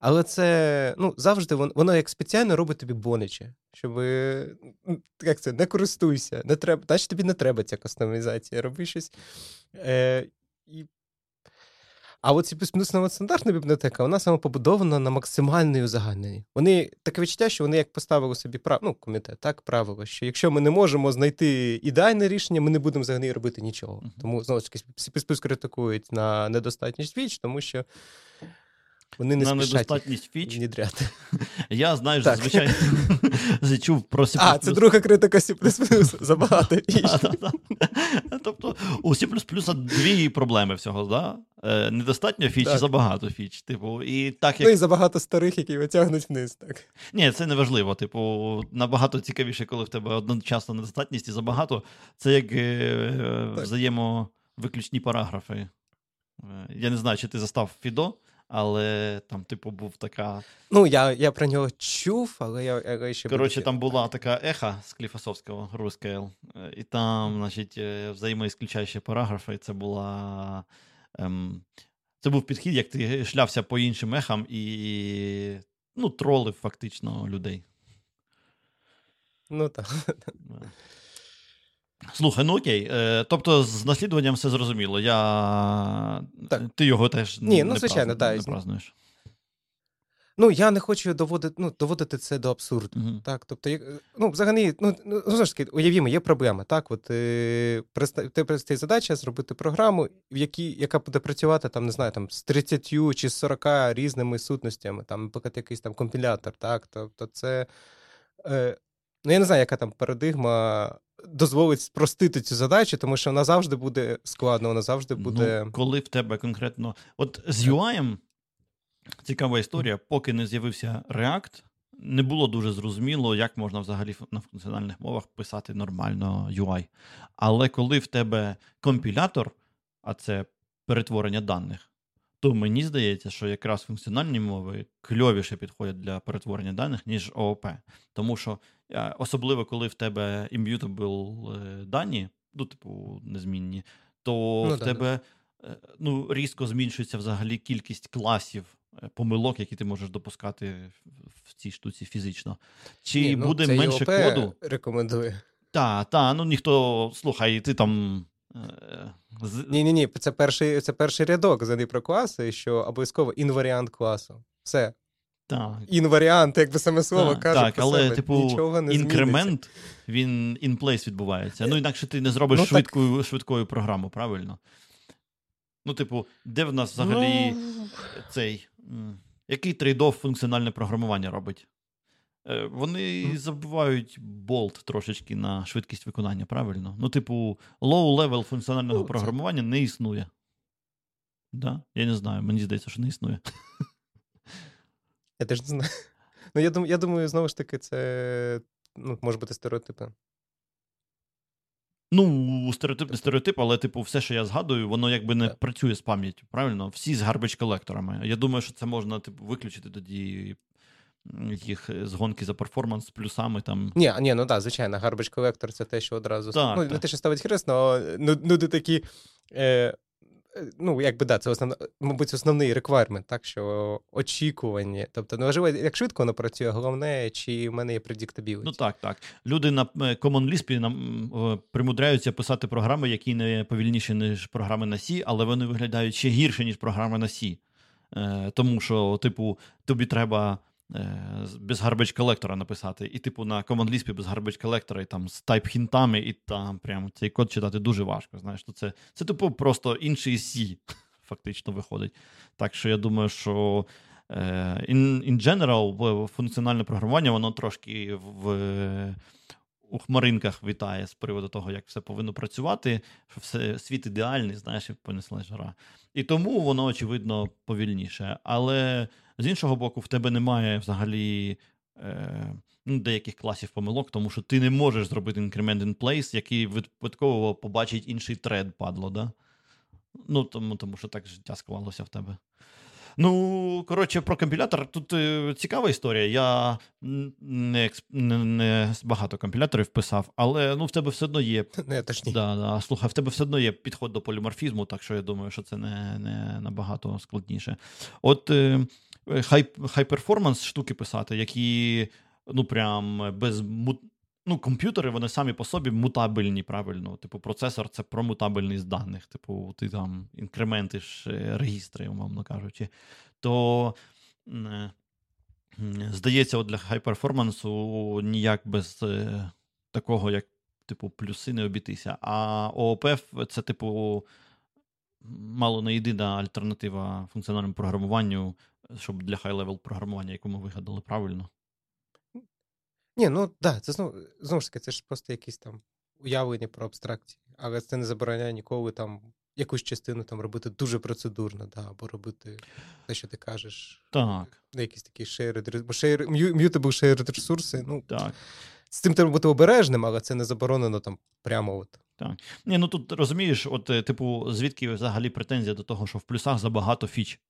A: але це ну, завжди воно, воно як спеціально робить тобі бониче, щоб як це, не користуйся, не треба, значить тобі не треба ця кастомізація, роби щось. Е, і а от C++ стандартна бібліотека, вона саме побудована на максимальної узагальненні. Вони таке відчуття, що вони як поставили собі прав... ну, комітет, так, правило, що якщо ми не можемо знайти ідеальне рішення, ми не будемо взагалі робити нічого. Uh-huh. Тому знову ж таки C++ критикують на недостатність віч, тому що вони не
B: на недостатність фіч.
A: Внідряти. [LAUGHS]
B: Я знаю, зазвичай [LAUGHS] зачув про C++.
A: А, це друга критика C++. [LAUGHS] Забагато фіч.
B: Тобто у C++ дві проблеми всього. да? Е, недостатньо фіч і забагато фіч. Типу, і так,
A: як... Ну і забагато старих, які витягнуть вниз. так.
B: Ні, це не важливо. Типу, набагато цікавіше, коли в тебе одночасно недостатність і забагато. Це як е, взаємовиключні параграфи. Е, я не знаю, чи ти застав Фідо але там, типу, був така.
A: Ну, я я про нього чув, але я я ще
B: Коротше, там була така еха з Кліфасовського Рускейл, і там, значить, е, взаємоісключаючі параграфи. Це була. Ем, Це був підхід, як ти шлявся по іншим ехам і ну, тролив фактично людей.
A: Ну так.
B: Слухай, ну окей. Е, Тобто з наслідуванням все зрозуміло. Я... Так. Ти його теж Ні, ну, не, звичайно, праз... не празднуєш.
A: Ну, я не хочу доводити ну, доводити це до абсурду. Uh-huh. Так, тобто, ну, взагалі, ну, ну знову ж таки, уявімо, є проблема. Так, от е, ти предстоїть задача зробити програму, в якій, яка буде працювати там, не знаю, там з 30 чи 40 різними сутностями, там, наприклад, якийсь там компілятор. Так, тобто, це. Е, Ну, я не знаю, яка там парадигма дозволить спростити цю задачу, тому що вона завжди буде складно, вона завжди ну, буде.
B: Ну, Коли в тебе конкретно. От з UI цікава історія, поки не з'явився React, не було дуже зрозуміло, як можна взагалі на функціональних мовах писати нормально UI. Але коли в тебе компілятор, а це перетворення даних, то мені здається, що якраз функціональні мови кльовіше підходять для перетворення даних, ніж ООП. Тому що особливо коли в тебе immutable е, дані, ну, типу, незмінні, то ну, в да, тебе да. Е, ну, різко зменшується взагалі кількість класів. Е, помилок, які ти можеш допускати в цій штуці фізично. Чи Ні, ну, буде це менше ОП коду?
A: Рекомендує.
B: Так, так, ну ніхто слухай, ти там
A: ні, ні, ні, це перший це перший рядок за про класи, що обов'язково інваріант класу. Все.
B: Так.
A: Інваріант, якби саме слово так, каже.
B: Так,
A: про
B: але,
A: себе.
B: типу,
A: Нічого не
B: інкремент, зміниться. він in place відбувається. Ну, інакше ти не зробиш ну, швидкою так... швидкою програму, правильно? Ну, типу, де в нас взагалі ну... цей. Який трейдов функціональне програмування робить? Е, вони забувають болт трошечки на швидкість виконання, правильно? Ну, типу, low-level функціонального ну, програмування не існує. Да? Я не знаю, мені здається, що не існує.
A: Я теж не знаю. [LAUGHS] Ну, я думаю, я думаю, знову ж таки, це ну, може бути стереотипи.
B: Ну, стереотип не стереотип, але, типу, все, що я згадую, воно якби не так. працює з пам'яттю, правильно? Всі з гарбич колекторами. Я думаю, що це можна типу, виключити тоді їх е, згонки за перформанс з плюсами там.
A: Ні, ні, ну так, звичайно, Garbage Collector це те, що одразу так, ну, так. не те, що ставить хрест, але ну, ну, такі. Е, Ну, якби да, це основна, мабуть, основний реквайрмент, так що очікування. Тобто, неважливо, як швидко воно працює, головне, чи в мене є предіктабіліті.
B: Ну так, так. Люди на е, Common Lisp нам примудряються писати програми, які не повільніші, ніж програми на C, але вони виглядають ще гірше, ніж програми на C. Е, Тому що, типу, тобі треба Е, без гарбич колектора написати. І, типу, на Lisp без гарбич колектора, і там з тайп-хінтами, і там прям цей код читати дуже важко. Знаєш, то це, це типу, просто інший C, [LAUGHS] фактично виходить. Так що я думаю, що. Е, in in general, функціональне програмування, воно трошки в у хмаринках вітає з приводу того, як все повинно працювати, що все світ ідеальний, знаєш, і понесла жара. І тому воно, очевидно, повільніше. Але з іншого боку, в тебе немає взагалі е, ну, деяких класів помилок, тому що ти не можеш зробити increment in place, який випадково побачить інший тред, падло. Да? Ну, тому, тому що так життя склалося в тебе. Ну, коротше, про компілятор тут е, цікава історія. Я не, не, не багато компіляторів писав, але ну, в тебе все одно є. [LAUGHS]
A: Не, теж ні.
B: Да, да, слухай, в тебе все одно є підход до поліморфізму, так що я думаю, що це не не набагато складніше. От е, хай, хай перформанс штуки писати, які ну прям без Ну, комп'ютери вони самі по собі мутабельні, правильно. Типу, процесор це промутабельність даних. Типу, ти там інкрементиш е, регістри, умовно кажучи. То е, здається, от для high-performance у ніяк без е, такого, як типу, плюси не обійтися. А ООП це, типу, мало не єдина альтернатива функціональному програмуванню, щоб для high-level програмування, яку ми вигадали правильно.
A: Ні, ну да, це знову знову ж таки, це ж просто якісь там уявлення про абстракції. Але це не забороняє ніколи там якусь частину там робити дуже процедурно, да, або робити те, що ти кажеш.
B: Так.
A: На якісь такі shared, бо shared, mutable shared ресурси. Ну,
B: так.
A: З цим треба бути обережним, але це не заборонено там прямо. от.
B: Так. Ні, ну тут розумієш, от, е, типу, звідки взагалі претензія до того, що в плюсах забагато фіч.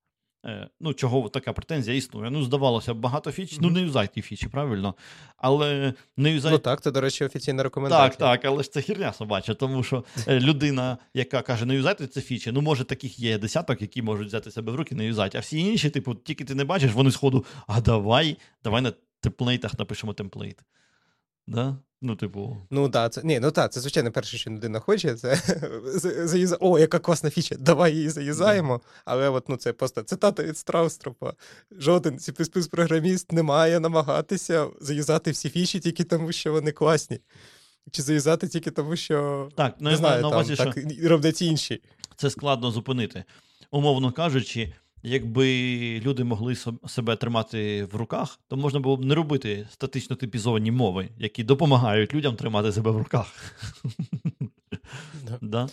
B: Е, ну, чого така претензія існує? Ну, здавалося, багато фіч, mm-hmm. ну не юзай ті фічі, правильно. Але не юзай...
A: Ну так, це, до речі, офіційна рекомендація.
B: Так, так, але ж це херня собача, тому що е, людина, яка каже, не юзайте це фічі, ну, може, таких є десяток, які можуть взяти себе в руки, не юзати. А всі інші, типу, тільки ти не бачиш, вони сходу, а давай, давай на темплейтах напишемо темплейт. Да? Ну, типу.
A: Ну так, це ні, ну так, це звичайно перше, що людина хоче, це [LAUGHS] заюза. О, яка класна фіча, давай її заюзаємо. Але от ну це просто цитата від Страустропа. Жоден C++ програміст не має намагатися заюзати всі фічі тільки тому, що вони класні. Чи заюзати тільки тому, що
B: так,
A: ну, не знаю, на увазі, там, так роблять інші.
B: Це складно зупинити. Умовно кажучи якби люди могли себе тримати в руках, то можна було б не робити статично типізовані мови, які допомагають людям тримати себе в руках.
A: Да. [LAUGHS] Да?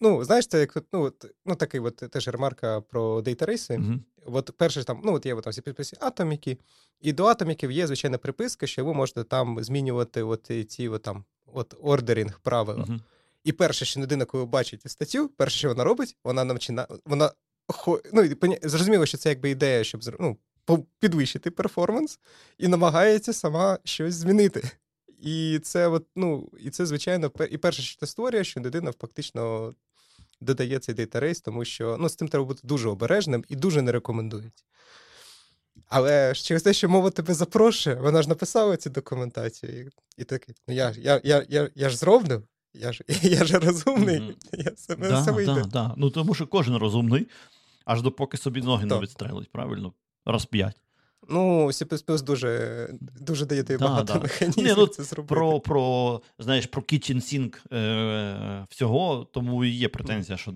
A: Ну, знаєш, це як ну, ну, такий от теж ремарка про дейта-рейси. Угу. От перше ж там, ну, от є там всі підписи атоміки, і до атоміків є звичайна приписка, що ви можете там змінювати от ці от, там, от ордерінг правила. Угу. І перше, що людина, коли бачить статтю, перше, що вона робить, вона навчина, вона ну, зрозуміло, що це якби ідея, щоб ну, підвищити перформанс, і намагається сама щось змінити. І це, от, ну, і це, звичайно, і перше, що це створює, що людина фактично додає цей дейта-рейс, тому що ну, з цим треба бути дуже обережним і дуже не рекомендують. Але через те, що мова тебе запрошує, вона ж написала ці документації, і такий, ну я я, я, я, я ж зроблю, я ж [LAUGHS] я ж розумний, mm-hmm. я себе да, все вийде. Да,
B: да. Ну тому що кожен розумний, аж допоки собі ноги не відстрелить, правильно? Раз п'ять.
A: Ну, C++ дуже дуже дає тобі да, багато да. механізмів Ні, ну, це зробити.
B: Про про, знаєш, про kitchen sink е, всього, тому і є претензія, що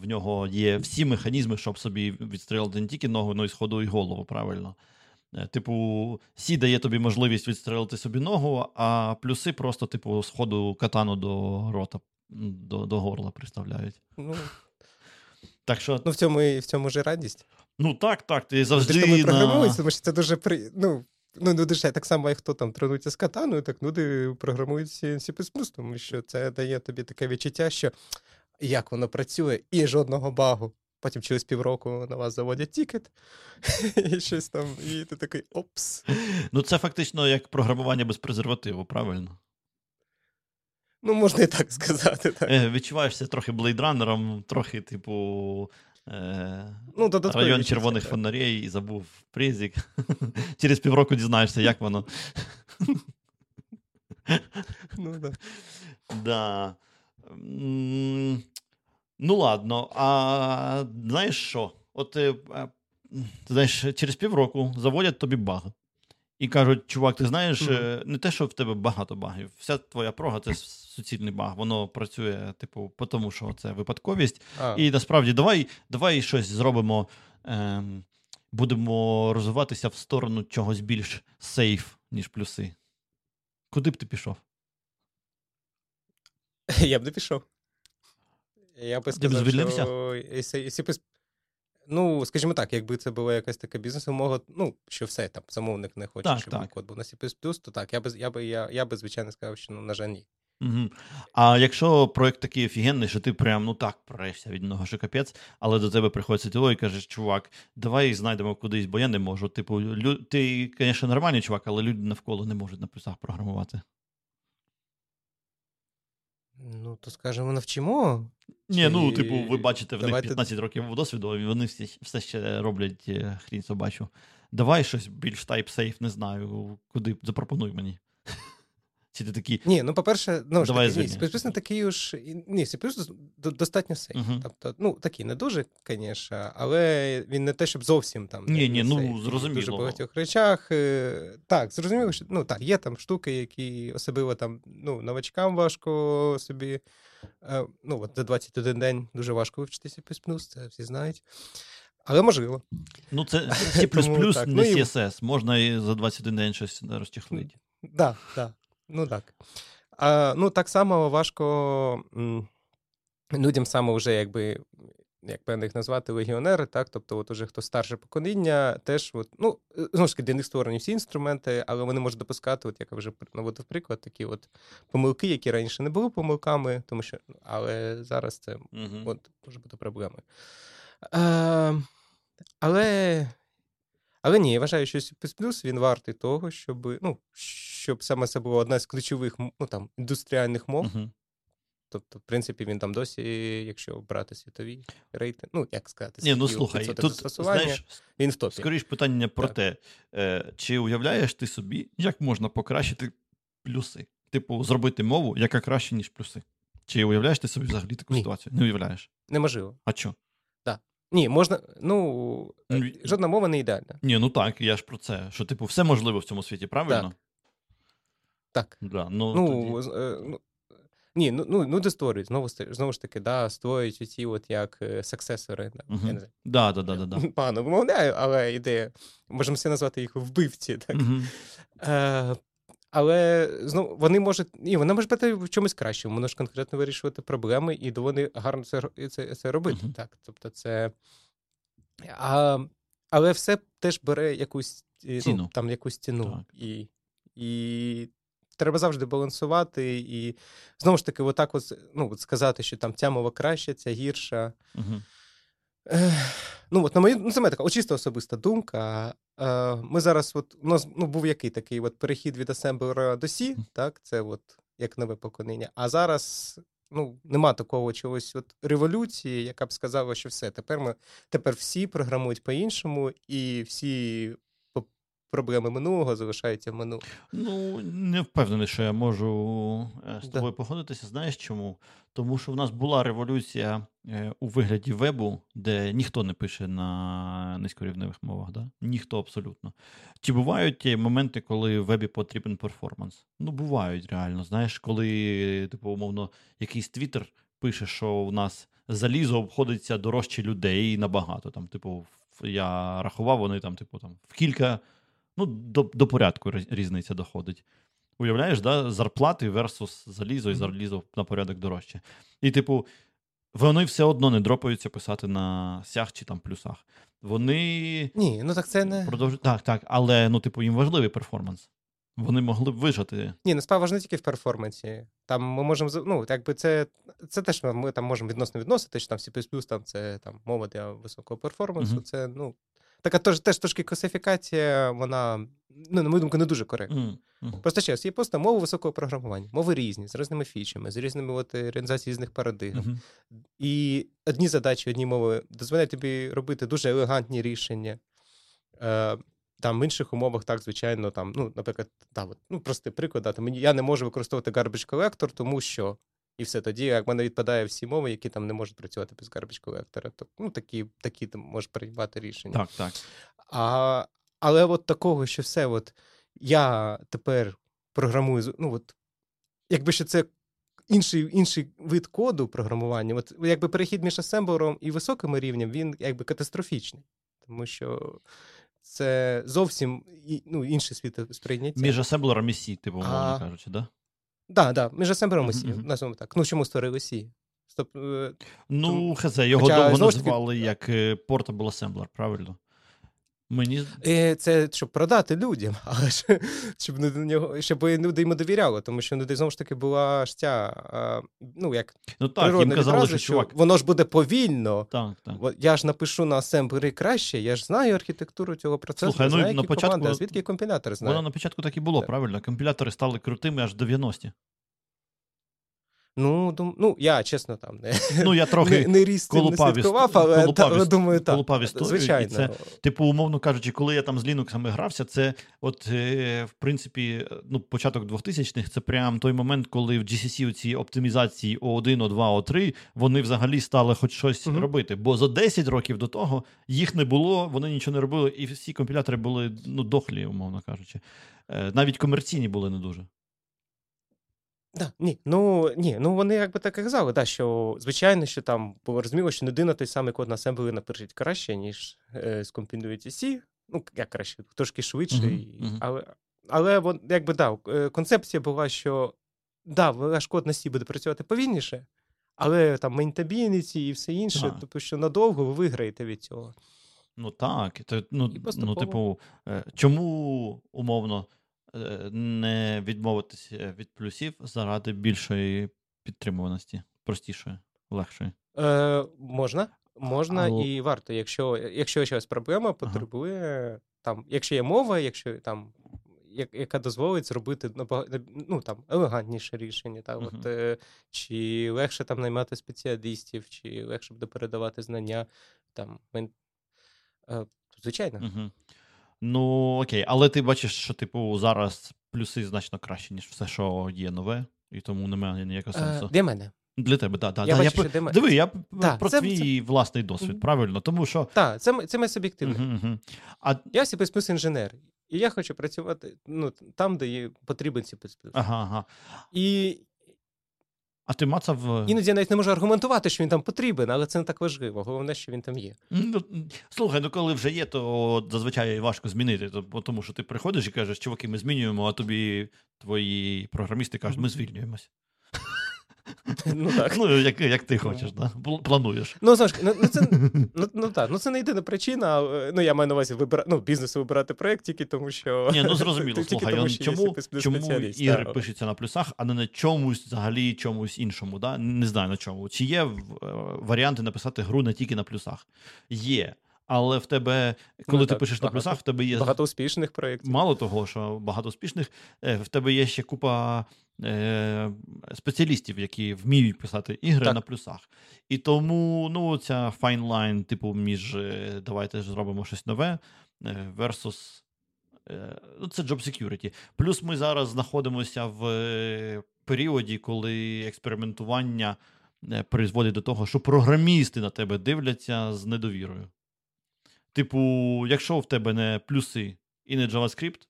B: в нього є всі механізми, щоб собі відстрілити не тільки ногу, але й сходу і голову, правильно. Е, типу, Сі дає тобі можливість відстрелити собі ногу, а плюси просто, типу, сходу катану до рота, до до горла приставляють.
A: Ну, так що... Ну, в цьому і в цьому ж радість.
B: Ну так, так. Ти завжди. Тому
A: програмується, тому що це дуже при. Ну, Ну, ну, дуже так само, як хто там тренується з катаною, так люди програмують C++, тому що це дає тобі таке відчуття, що як воно працює, і жодного багу. Потім через півроку на вас заводять тікет, [LAUGHS] і щось там, і ти такий опс.
B: Ну, це фактично як програмування без презервативу, правильно?
A: Ну, можна і так сказати. так.
B: Е, Відчуваєшся трохи блейдранером, трохи, типу. Е, ну, Район червоних так. фонарей і забув призік. [LAUGHS] Через півроку дізнаєшся, як воно.
A: Ну, да. [LAUGHS]
B: Да. Ну, ладно, а знаєш що? От е, знаєш, через півроку заводять тобі баг. І кажуть, чувак, ти знаєш, mm-hmm. не те, що в тебе багато багів. Вся твоя прога це суцільний баг. Воно працює, типу, по тому, що це випадковість. А. І насправді давай давай щось зробимо. Е, будемо розвиватися в сторону чогось більш сейф, ніж плюси. Куди б ти пішов? [LAUGHS]
A: Я б не пішов. Я би сказав, що якщо б Ну, скажімо так, якби це була якась така бізнес-умова, ну, що все там замовник не хоче, так, щоб так. код був на C++, то так, я би, я би, я, я би, звичайно, сказав, що ну, на жаль, ні.
B: Угу. А якщо проект такий офігенний, що ти прям ну так прешся від нього, що капець, але до тебе приходить СТО і кажеш, чувак, давай знайдемо кудись, бо я не можу. Типу, лю... ти, звісно, нормальний чувак, але люди навколо не можуть на плюсах програмувати.
A: Ну, то скажемо, навчимо.
B: Ні, ну, типу, ви бачите, в
A: Давайте...
B: них 15 років досвіду, і вони всі, все ще роблять е, хрінь собачу. Давай щось більш type-safe, не знаю, куди запропонуй мені. Чи ти такі...
A: Ні, ну по-перше, ну ж таки, ні, не такий уж. Ні, C++ достатньо сейф.
B: Мгм.
A: Тобто, ну такий не дуже, звісно, але він не те, щоб зовсім там.
B: Ні,
A: не-
B: ні, ну,
A: сейф. В
B: зрозуміло.
A: Дуже багатьох речах. е, Так, зрозуміло, що ну так, є там штуки, які особливо там ну, новачкам важко собі. е, Ну, от за 21 день дуже важко вивчити C++, це всі знають. Але можливо.
B: Ну, це [LAUGHS] C++, не
A: Ну,
B: CSS. Можна і за 21 день щось розчехлити.
A: Да, да. Ну так. А, ну, так само важко м, людям саме вже, якби, як певно їх назвати, легіонери, так? Тобто, от уже хто старше покоління, теж, от, ну, е, знову ж таки, для них створені всі інструменти, але вони можуть допускати, от, як я вже наводив приклад, такі от помилки, які раніше не були помилками, тому що, але зараз це
B: Угу.
A: От може бути проблемою. Е, але, але ні, я вважаю, що C++ він вартий того, щоб, ну, щоб саме це була одна з ключових ну, там, індустріальних мов.
B: Угу.
A: Тобто, в принципі, він там досі, якщо брати світові рейти, ну, як сказати,
B: Ні, ну слухай, тут знаєш,
A: він в топі.
B: скоріш питання про
A: Так.
B: те, е, чи уявляєш ти собі, як можна покращити плюси? Типу, зробити мову, яка краще, ніж плюси. Чи уявляєш ти собі взагалі таку
A: Ні.
B: ситуацію? Не уявляєш.
A: Неможливо.
B: А що?
A: Ні, можна, ну, е,
B: Ну,
A: жодна мова не ідеальна.
B: Ні, ну так, я ж про це. Що, типу, все можливо в цьому світі, правильно?
A: Так.
B: Да, ну,
A: Ну,
B: тоді...
A: е, ну, ні, ну, ну, ну де створюють, знову, знову ж таки, да, створюють оці от як е, саксесори. Да,
B: Мгм.
A: я не знаю.
B: да, да, да, да, да.
A: Погано вимовляю, але ідея. Можемо все назвати їх вбивці. Так?
B: Мгм.
A: Е, але знову вони можуть. Ні, вона може бути в чомусь кращому, вона ж конкретно вирішувати проблеми і доволі гарно це, це, це робити.
B: Мгм.
A: Так, тобто це. А, але все теж бере якусь е,
B: Ціну.
A: Ну, там якусь ціну. І, і треба завжди балансувати. І знову ж таки, отак от, ну, от сказати, що там ця мова краща, ця гірша. Ех, Ну, от на мою, ну, це моя така чисто особиста думка. Е, Ми зараз, от, у нас ну, був який такий от перехід від асемблера до C, так, це от як нове покоління. А зараз ну, нема такого чогось от революції, яка б сказала, що все, тепер ми тепер всі програмують по-іншому, і всі проблеми минулого залишаються в минулому.
B: Ну, не впевнений, що я можу е, з
A: Да.
B: погодитися. Знаєш чому? Тому що в нас була революція е, у вигляді вебу, де ніхто не пише на низькорівневих мовах, да? ніхто абсолютно. Чи бувають ті моменти, коли в вебі потрібен перформанс? Ну, бувають реально. Знаєш, коли, типу, умовно, якийсь твіттер пише, що у нас залізо обходиться дорожче людей набагато. Там, типу, я рахував, вони там, типу, там в кілька. Ну, до, до порядку різниця доходить. Уявляєш, да? зарплати versus залізо, і залізо на порядок дорожче. І, типу, вони все одно не дропаються писати на сях чи там плюсах. Вони
A: Ні, ну так це не.
B: продовжують. Так, так, але ну, типу, їм важливий перформанс. Вони могли б вижити.
A: Ні, ну справа ж не тільки в перформансі. Там ми можемо ну, якби це, це теж ми там можемо відносно відносити, що там C++ там це там мова для високого перформансу.
B: Мгм.
A: Це ну така теж, теж трошки класифікація, вона, ну, на мою думку, не дуже коректна.
B: М, м.
A: Просто ще є просто мови високого програмування, мови різні, з різними фічами, з різними от, е, реалізацією різних парадигм.
B: Мгм.
A: І одні задачі, одні мови дозволяють тобі робити дуже елегантні рішення. Е, там в інших умовах, так, звичайно, там, ну, наприклад, там, от, ну, простий приклад, да, там, я не можу використовувати garbage collector, тому що. І все тоді, як в мене відпадає всі мови, які там не можуть працювати без garbage collector. То, ну, такі, такі там можеш приймати рішення.
B: Так, так.
A: А, але от такого, що все, от я тепер програмую, ну от, якби ще це інший, інший вид коду програмування, от якби перехід між асемблером і високим рівнем, він якби катастрофічний. Тому що це зовсім ну, інший світ сприйняття.
B: Між асемблером і Сі, типу, умовно
A: А,
B: кажучи, да?
A: Да, да, ж асемблером і
B: Мгм, mm-hmm.
A: назвемо так. Ну, чому створили Сі? Стоп, е,
B: Ну, хз, його
A: Хоча,
B: довго
A: називали таки-
B: як е, Portable Assembler, правильно? Мені
A: І це щоб продати людям, [LAUGHS] але ж щоб не до нього, щоб люди йому довіряли, тому що люди знову ж таки була ж ця, ну як
B: ну так, їм казали,
A: відразу,
B: що чувак.
A: воно ж буде повільно.
B: Так, так.
A: Я ж напишу на асемблері краще, я ж знаю архітектуру цього процесу,
B: Слухай, ну,
A: знаю,
B: на
A: які
B: початку-
A: команди, а звідки компілятор знає.
B: Воно на початку так і було,
A: Так.
B: правильно? Компілятори стали крутими аж в 90-ті.
A: Ну, дум... ну, я чесно там не, [LAUGHS]
B: Ну, я трохи
A: не, не ріс цим не слідкував, але,
B: колупав
A: та, думаю, так.
B: колупав історію,
A: Звичайно.
B: і це- Типу, умовно кажучи, коли я там з Linux грався, це от, е, в принципі, ну, початок 2000-х, це прям той момент, коли в GCC ці оптимізації O1, O2, O3, вони взагалі стали хоч щось
A: Мгм.
B: робити. Бо за 10 років до того їх не було, вони нічого не робили, і всі компілятори були ну, дохлі, умовно кажучи. Е, Навіть комерційні були не дуже.
A: Да, ні, ну ні, ну вони якби так і казали, да, що звичайно, що там було розуміло, що людина той самий код на асемблері напишеть краще, ніж е, скомпінують C. Ну, як краще, трошки швидше. І,
B: мгм.
A: Але, але вон, якби да, е, концепція була, що да, ваш код на C буде працювати повільніше, але там мейнтабільниці і все інше,
B: Так.
A: тобто, що надовго ви виграєте від цього.
B: Ну так, це, ну, ну, типу, е, чому умовно не відмовитися від плюсів заради більшої підтримуваності, простішої, легшої.
A: Е, можна, можна
B: Але-
A: і варто, якщо, якщо якась проблема потребує, там, якщо є мова, якщо там. Яка дозволить зробити ну, там, елегантніше рішення, так,
B: Мгм.
A: от, е, чи легше там наймати спеціалістів, чи легше буде передавати знання. Там, мен... е, звичайно.
B: Угу. Ну, окей, але ти бачиш, що, типу, зараз плюси значно краще, ніж все, що є нове, і тому немає ніякого
A: Е,
B: сенсу.
A: для мене.
B: Для тебе, так. Да,
A: я
B: да,
A: бачу,
B: про-
A: що для мене.
B: Диви, я
A: Да,
B: про
A: це-
B: твій власний досвід, правильно? Тому що.
A: Так, це, це моє суб'єктивне.
B: Угу, угу. А,
A: Я C++ інженер, і я хочу працювати ну, там, де є потрібен C++.
B: ага, ага.
A: І
B: А ти мацав. е,
A: Іноді я навіть не можу аргументувати, що він там потрібен, але це не так важливо. Головне, що він там є.
B: Ну, слухай, ну коли вже є, то зазвичай важко змінити. Тому що ти приходиш і кажеш, чуваки, ми змінюємо, а тобі твої програмісти кажуть, ми звільнюємось.
A: Ну так.
B: Ну, як, як ти хочеш, да? Плануєш.
A: Ну, знаєш, ну, ну, це, ну, ну, так, ну, це не єдина причина. Ну, я маю на увазі вибира... ну, бізнесу вибирати проєкт тільки тому, що.
B: Ні, ну зрозуміло, [LAUGHS] слухай,
A: тому, що
B: чому, чому ігри
A: так.
B: пишуться на плюсах, а не на чомусь взагалі чомусь іншому. Да? Не знаю на чому. Чи є е, варіанти написати гру не тільки на плюсах? Є. Але в тебе, коли
A: Ну,
B: ти
A: так,
B: пишеш на плюсах, в тебе є
A: Багато успішних проєктів.
B: Мало того, що багато успішних, е, в тебе є ще купа е, спеціалістів, які вміють писати ігри
A: Так.
B: на плюсах. І тому ну, ця fine line, типу, між е, давайте ж зробимо щось нове е, versus. Ну, це job security. Плюс ми зараз знаходимося в періоді, коли експериментування призводить до того, що програмісти на тебе дивляться з недовірою. Типу, якщо в тебе не плюси і не JavaScript,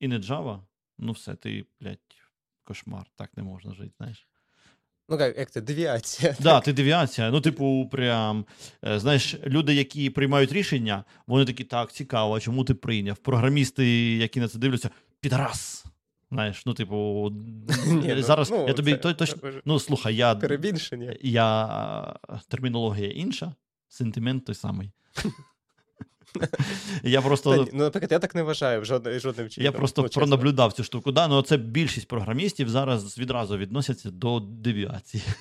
B: і не Java, ну все, ти, блядь, кошмар, так не можна жити, знаєш.
A: Ну, як, це, девіація.
B: Да, ти девіація. Ну, типу, прям, е, знаєш, люди, які приймають рішення, вони такі, так, цікаво, чому ти прийняв? Програмісти, які на це дивляться, підрас. Знаєш, ну, типу, [LAUGHS]
A: Ні, ну,
B: зараз
A: ну,
B: я тобі
A: це-
B: точно.
A: це
B: Ну, слухай, я,
A: Перебільшення.
B: я термінологія інша, сентимент той самий. [LAUGHS] Я просто.
A: ну, наприклад, я так не вважаю жодним, жодним чином.
B: Я просто
A: ну,
B: пронаблюдав цю штуку. Да, ну це більшість програмістів зараз відразу відносяться до девіації. [LAUGHS]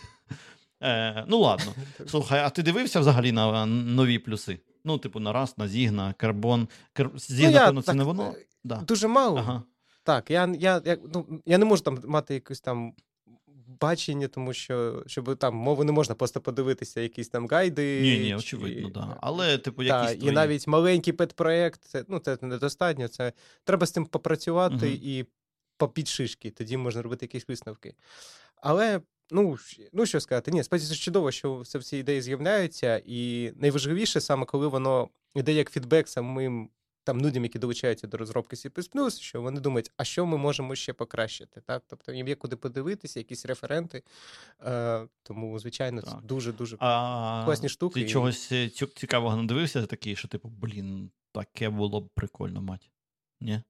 B: Е, ну ладно. [LAUGHS] Слухай, а ти дивився взагалі на нові плюси? Ну, типу, на раз, на Зіг, на карбон. Кар... Зіг,
A: Ну,
B: це не воно.
A: е,
B: Да.
A: Дуже мало.
B: Ага.
A: Так, я, я, я, ну, я не можу там мати якусь там бачення, тому що щоб там мову не можна просто подивитися, якісь там гайди.
B: Ні, ні,
A: чи-
B: очевидно, да. Але, типу,
A: Та,
B: якісь
A: і навіть маленький педпроєкт, це, ну, це недостатньо. Це треба з цим попрацювати
B: Мгм.
A: і попід шишки, тоді можна робити якісь висновки. Але, ну, ну що сказати, ні, справді чудово, що все всі ідеї з'являються, і найважливіше саме, коли воно йде як фідбек самим там людям, які долучаються до розробки C++, що вони думають, а що ми можемо ще покращити. Так? Тобто їм є куди подивитися, якісь референти. Е, тому, звичайно, це дуже-дуже класні штуки.
B: Ти чогось е, цікавого не дивився, такий, що, типу, блін, таке було б прикольно мати. Ні?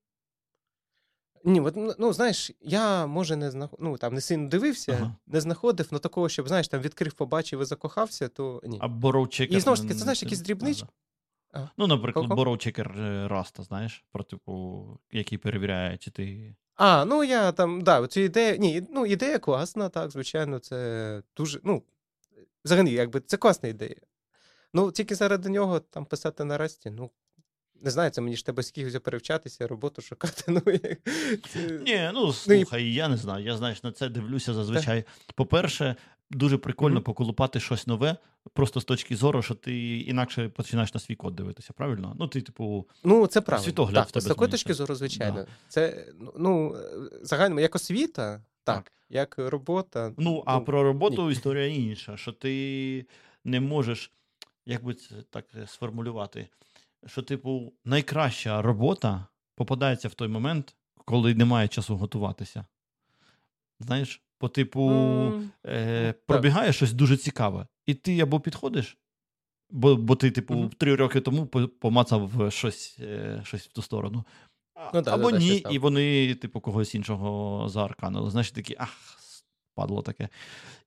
A: Ні, от, ну, знаєш, я може не знах... ну, там не сильно дивився,
B: Ага.
A: не знаходив, але такого, щоб знаєш, там відкрив, побачив і закохався, то ні.
B: А боровчик.
A: І знову ж таки, це знаєш, якісь дрібнички. А,
B: Ну, наприклад,
A: Кого?
B: Е, Rust, знаєш, про типу, який перевіряє, чи ти.
A: А, ну я там, да, цю ідею. Ні, ну ідея класна, так, звичайно, це дуже. Ну, взагалі, якби це класна ідея. Ну, тільки заради нього там писати на расті, ну. Не знаю, це мені ж тебе скільки перевчатися, роботу шукати. [LAUGHS] Ну, як.
B: Ні, ну слухай, я не знаю. Я знаєш, на це дивлюся зазвичай. По-перше, дуже прикольно
A: Мгм.
B: поколупати щось нове, просто з точки зору, що ти інакше починаєш на свій код дивитися, правильно? Ну, ти, типу,
A: Ну, це правильно.
B: Світогляд
A: так,
B: в тебе
A: з такої точки зору, звичайно. Це ну, ну, загально, як освіта, так,
B: Так.
A: як робота.
B: Ну, а про роботу історія інша, що ти не можеш, як би це так сформулювати, що, типу, найкраща робота попадається в той момент, коли немає часу готуватися. Знаєш, по типу, е, пробігає щось дуже цікаве, і ти або підходиш, бо, бо ти, типу,
A: Мгм.
B: три роки тому помацав щось, е, щось в ту сторону.
A: Ну да,
B: або
A: да,
B: ні, і вони, типу, когось іншого заарканили. Знаєш, такі, ах, падло таке.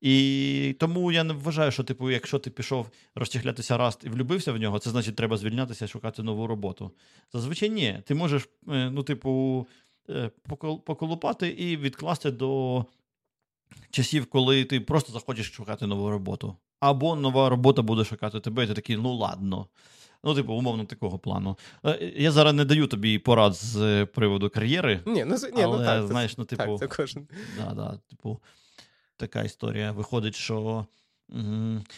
B: І тому я не вважаю, що, типу, якщо ти пішов розчехлятися раз і влюбився в нього, це значить, треба звільнятися шукати нову роботу. Зазвичай ні. Ти можеш, е, ну, типу, е, поколупати і відкласти до часів, коли ти просто захочеш шукати нову роботу. Або нова робота буде шукати тебе, і ти такий, ну ладно. Ну, типу, умовно, такого плану. Е, Я зараз не даю тобі порад з е, приводу кар'єри,
A: Ні, ну, ні,
B: але
A: ну так, це-
B: знаєш, ну, типу,
A: так, це кожен.
B: Да, да, типу, така історія. Виходить, що.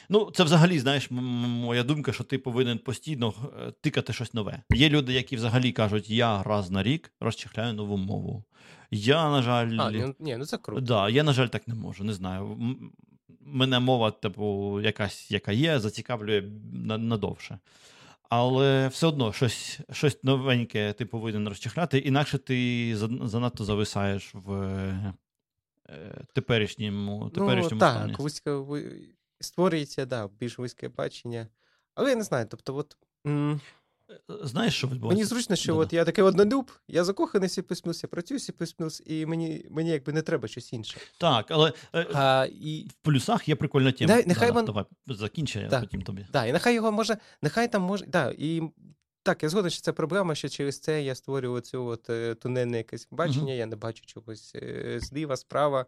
B: Ну, це взагалі, знаєш, моя думка, що ти повинен постійно е, тикати щось нове. Є люди, які взагалі кажуть, я раз на рік розчехляю нову мову. Я, на жаль,
A: А, ні, ні, ну це круто.
B: да, я, на жаль, так не можу. Не знаю. Мене мова, типу, якась, яка є, зацікавлює надовше. Але все одно щось, щось новеньке ти повинен розчехляти, інакше ти занадто зависаєш в теперішньому, теперішньому
A: ну,
B: стані.
A: так, вузьке, створюється, да, більш вузьке бачення. Але я не знаю, тобто, от. м,
B: Знаєш, що відбувається?
A: Мені зручно, що от я такий однолюб, я закоханий C++, я працюю C++, і мені, мені якби не треба щось інше.
B: Так, але е,
A: А, і,
B: в плюсах є прикольна тема.
A: Дай- нехай
B: Да-да,
A: вон-
B: Давай, закінчай,
A: Так.
B: потім тобі.
A: да, і нехай його може, нехай там може. Да, і так, я згоден, що це проблема, що через це я створюю цю от е, тунельне якесь бачення, я не бачу чогось е, зліва, справа.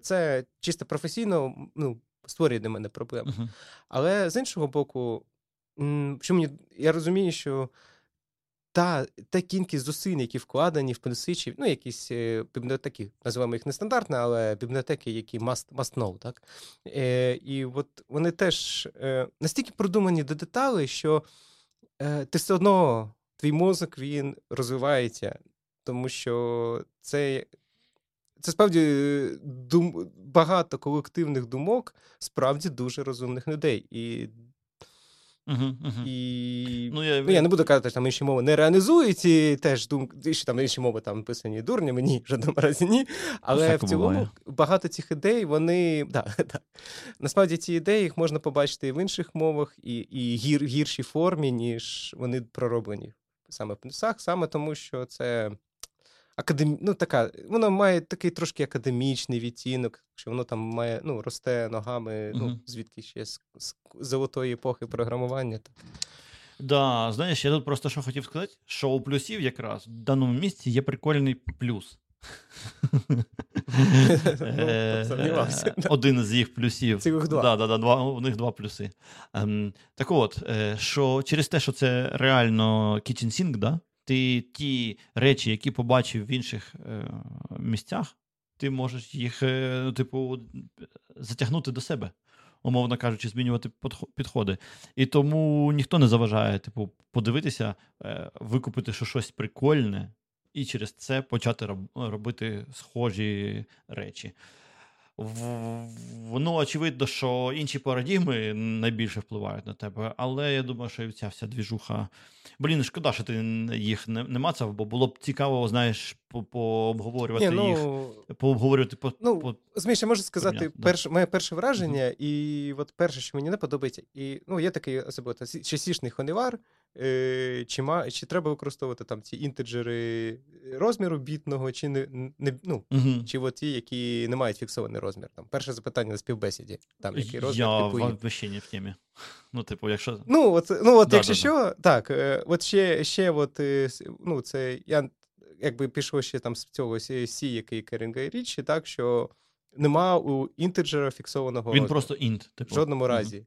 A: Це чисто професійно ну, створює для мене проблему.
B: Угу.
A: Але з іншого боку, що я розумію, що та, та кількість зусиль, які вкладені в плюси, ну, якісь е, бібліотеки, називаємо їх нестандартно, але бібліотеки, які must, must know, так? Е, і от вони теж е, настільки продумані до деталей, що е, ти все одно, твій мозок він розвивається, тому що це. Це справді е, дум... багато колективних думок, справді дуже розумних людей. І
B: Угу, угу.
A: і...
B: Ну, я,
A: Ну, я не буду казати, що там інші мови не реалізують і теж думки, що там інші мови там писані дурнями, ні, в жодному разі ні. Але
B: Всяко
A: в цілому
B: буває.
A: багато цих ідей, вони. Да, [LAUGHS] да. Насправді ці ідеї їх можна побачити і в інших мовах, і, і гір, в гіршій формі, ніж вони пророблені саме в плюсах, саме тому, що це академі... ну, така, воно має такий трошки академічний відтінок, що воно там має, ну, росте ногами, ну,
B: Мгм.
A: звідки ще з, з золотої епохи програмування. Так.
B: Да, знаєш, я тут просто що хотів сказати, що у плюсів якраз в даному місці є прикольний плюс. [LAUGHS] Е,
A: сумнівався.
B: е, Один з їх плюсів.
A: Цілих два.
B: Да, да, да, два, у них два плюси. Ем, так от, е, що через те, що це реально kitchen sink, да, ти ті речі, які побачив в інших е, місцях, ти можеш їх, е, ну, типу, затягнути до себе. Умовно кажучи, змінювати підходи. І тому ніхто не заважає, типу, подивитися, е, викупити що щось прикольне, і через це почати роб- робити схожі речі. В- Воно очевидно, що інші парадігми найбільше впливають на тебе, але я думаю, що і ця вся двіжуха. Блін, шкода, що ти їх не, не мацав, бо було б цікаво, знаєш, пообговорювати
A: Ні,
B: їх,
A: ну,
B: пообговорювати по,
A: Ну,
B: по...
A: Зміш, я можу сказати,
B: да.
A: перше, моє перше враження, і от перше, що мені не подобається, і ну, є такий особливо сі- ще сішний хоневар, чи ма, чи треба використовувати там ці інтеджери розміру бітного, чи не, не ну,
B: Угу.
A: чи от ті, які не мають фіксований розмір. Там перше запитання на співбесіді. Там який розмір
B: Я
A: типу,
B: вообще не в темі. [LAUGHS] Ну, типу, якщо.
A: Ну, от, ну, от
B: Да,
A: якщо
B: да,
A: що, так, е, от ще, ще от, е, ну, це я якби пішов ще там з цього C, який Керінга і Річі, так, що нема у інтеджера фіксованого
B: Він
A: розміру.
B: просто інт. Типу.
A: в жодному
B: Мгм.
A: разі.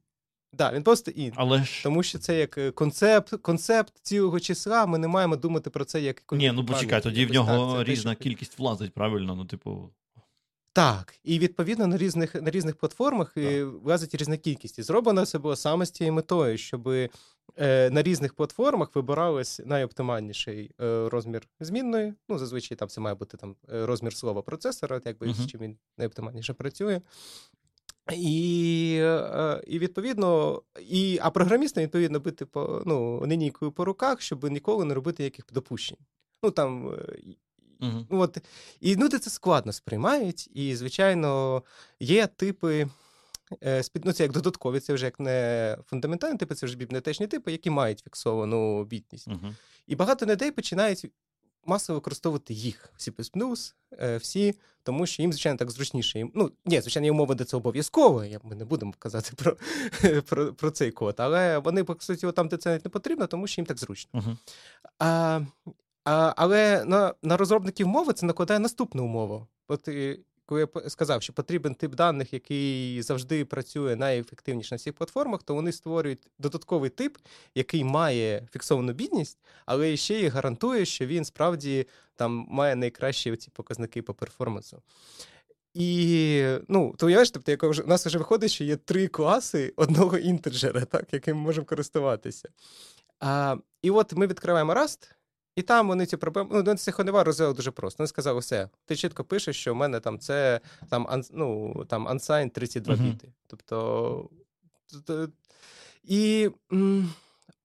A: Так, він просто інт.
B: Але ж.
A: Тому що це як е, концепт, концепт цілого числа, ми не маємо думати про це як
B: Ні, ну почекай, тоді в
A: так,
B: нього
A: те,
B: різна
A: що-
B: кількість влазить, правильно? Ну, типу.
A: Так, і відповідно на різних на різних платформах е, влазить різна кількість. І зроблено це було саме з тією метою, щоб е, на різних платформах вибиралось найоптимальніший е, розмір змінної. Ну, зазвичай там це має бути там е, розмір слова процесора, якби з чим він найоптимальніше працює. І, е, і відповідно, і, а програмістам відповідно бити по ну, лінійкою по руках, щоб ніколи не робити яких допущень. Ну там
B: Угу.
A: От, і люди це складно сприймають, і, звичайно, є типи. е, спід- Ну, це як додаткові, це вже як не фундаментальні типи, це вже бібліотечні типи, які мають фіксовану бітність.
B: Угу.
A: І багато людей починають масово використовувати їх всі C++, е, всі, тому що їм, звичайно, так зручніше. Ну, ні, звичайно, є умови, де це обов'язково, ми не будемо казати про, [LAUGHS] про, про цей код, але вони, по суті, там, де це навіть не потрібно, тому що їм так зручно.
B: Угу.
A: А, а, але на, на розробників мови це накладає наступну умову. От коли я сказав, що потрібен тип даних, який завжди працює найефективніше на всіх платформах, то вони створюють додатковий тип, який має фіксовану бідність, але ще й гарантує, що він справді там має найкращі ці показники по перформансу. І ну, то уявляєш, тобто, як у нас вже виходить, що є три класи одного інтеджера, так, яким ми можемо користуватися. А, і от ми відкриваємо Rust, і там вони ці проблеми. Ну, цих Honeyvar розвели дуже просто. Вони сказали, все, ти чітко пишеш, що в мене там це там, ну, там unsigned 32
B: Мгм.
A: біти. Тобто. І.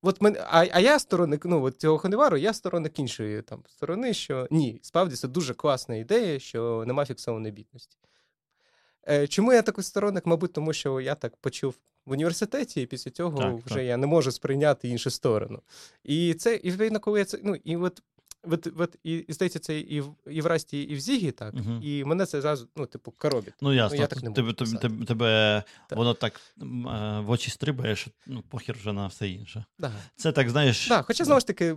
A: От мен, а, а я сторонник ну, от цього Хоневару, я сторонник іншої там сторони, що ні, справді це дуже класна ідея, що нема фіксованої бідності. Е, чому я такий сторонник? Мабуть, тому що я так почув в університеті, і після цього
B: Так,
A: вже
B: так.
A: я не можу сприйняти іншу сторону. І це, і відповідно, коли я це. Ну, і от, от, от і, і здається, це і в, і в Расті, і в Зігі, так.
B: Мгм.
A: І мене це зразу, ну, типу, коробить.
B: Ну, ясно.
A: я так не
B: тебе, тебе, тебе, тебе
A: Так.
B: воно так е, в очі стрибає, що ну, похір вже на все інше.
A: Да.
B: Це так, знаєш.
A: Да, хоча, знову ж таки,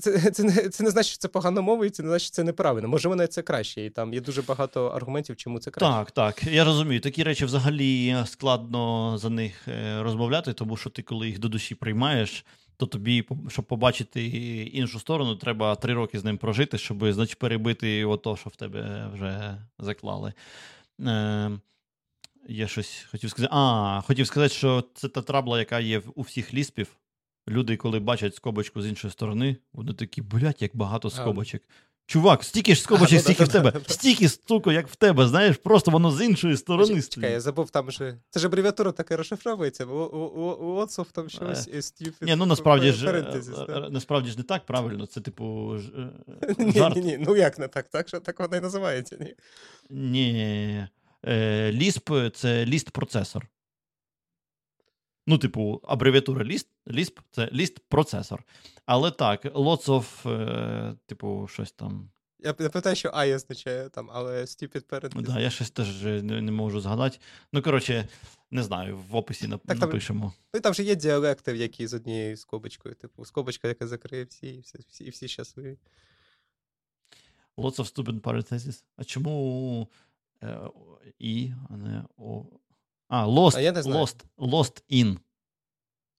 A: це, [LAUGHS] це, не, це не значить, що це погано мова, і це не значить, що це неправильно. Може, вона це краще, і там є дуже багато аргументів, чому це краще.
B: Так, так, я розумію. Такі речі взагалі складно за них е, розмовляти, тому що ти, коли їх до душі приймаєш, то тобі, щоб побачити іншу сторону, треба три роки з ним прожити, щоб значить, перебити ото, що в тебе вже заклали. Е, я щось хотів сказати. А, хотів сказати, що це та трабла, яка є у всіх ліспів. Люди, коли бачать скобочку з іншої сторони, вони такі, блядь, як багато скобочок. Чувак, стільки ж скобочок, [LAUGHS]
A: А,
B: стільки в тебе, стільки стуку, як в тебе, знаєш, просто воно з іншої сторони
A: Чекай, я забув там же. Це ж абревіатура така розшифровується. У- у- там щось
B: Е.
A: е,
B: Ні, ну насправді ж, е, е, насправді ж не так правильно, це типу е, [LAUGHS]
A: Ні, ні, ні, ну як не так? Так що так вона і називається. Ні.
B: Ні. Е, це ліст процесор. Ну, типу, абревіатура Lisp — це ліст процесор. Але так, lots of, е, типу, щось там.
A: Я питаю, що I означає там, але stupid parentheses.
B: Да, я щось теж не, не можу згадати. Ну, коротше, не знаю, в описі нап-
A: там-
B: напишемо.
A: Ну і там же є діалекти, які з однією скобочкою. Типу, скобочка, яка закриє всі, і всі, всі, всі щасливі.
B: Lots of stupid parentheses. А чому е, і, а не о. А, lost,
A: А я не знаю.
B: lost, lost in.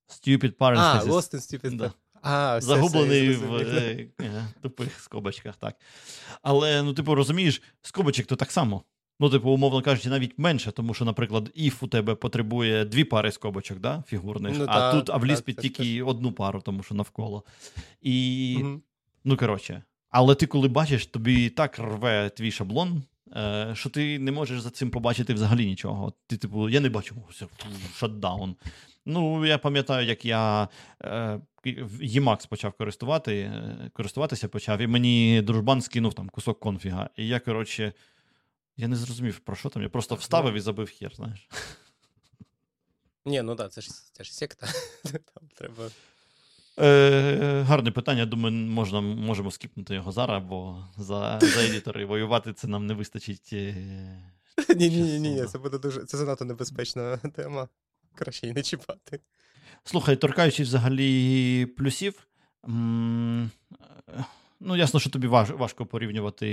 B: Stupid
A: А,
B: parentheses.
A: Lost in Stupid.
B: Да.
A: А, все,
B: Загублений
A: все,
B: в е, е, тупих скобочках, так. Але, ну, типу, розумієш, скобочок то так само. Ну, типу, умовно кажучи, навіть менше, тому що, наприклад, if у тебе потребує дві пари скобочок, да, фігурних,
A: Ну,
B: а
A: так,
B: тут, а в ліспі тільки одну пару, тому що навколо. І,
A: Мгм.
B: ну, коротше, але ти коли бачиш, тобі так рве твій шаблон, що ти не можеш за цим побачити взагалі нічого. Ти, типу, я не бачу все, шатдаун. Ну, я пам'ятаю, як я е, в почав користувати, е, користуватися почав, і мені дружбан скинув там кусок конфіга. І я, коротше, я не зрозумів, про що там. Я просто вставив і забив хер, знаєш.
A: Ні, ну так, це ж це ж секта. [LAUGHS] Там треба.
B: Е, Гарне питання. Думаю, можна, можемо скіпнути його зараз, бо за за едітори воювати це нам не вистачить. Е, [LAUGHS]
A: ні, ні, ні, ні, це буде дуже це занадто небезпечна [LAUGHS] тема. Краще її не чіпати.
B: Слухай, торкаючись взагалі плюсів. М- Ну, ясно, що тобі важ, важко порівнювати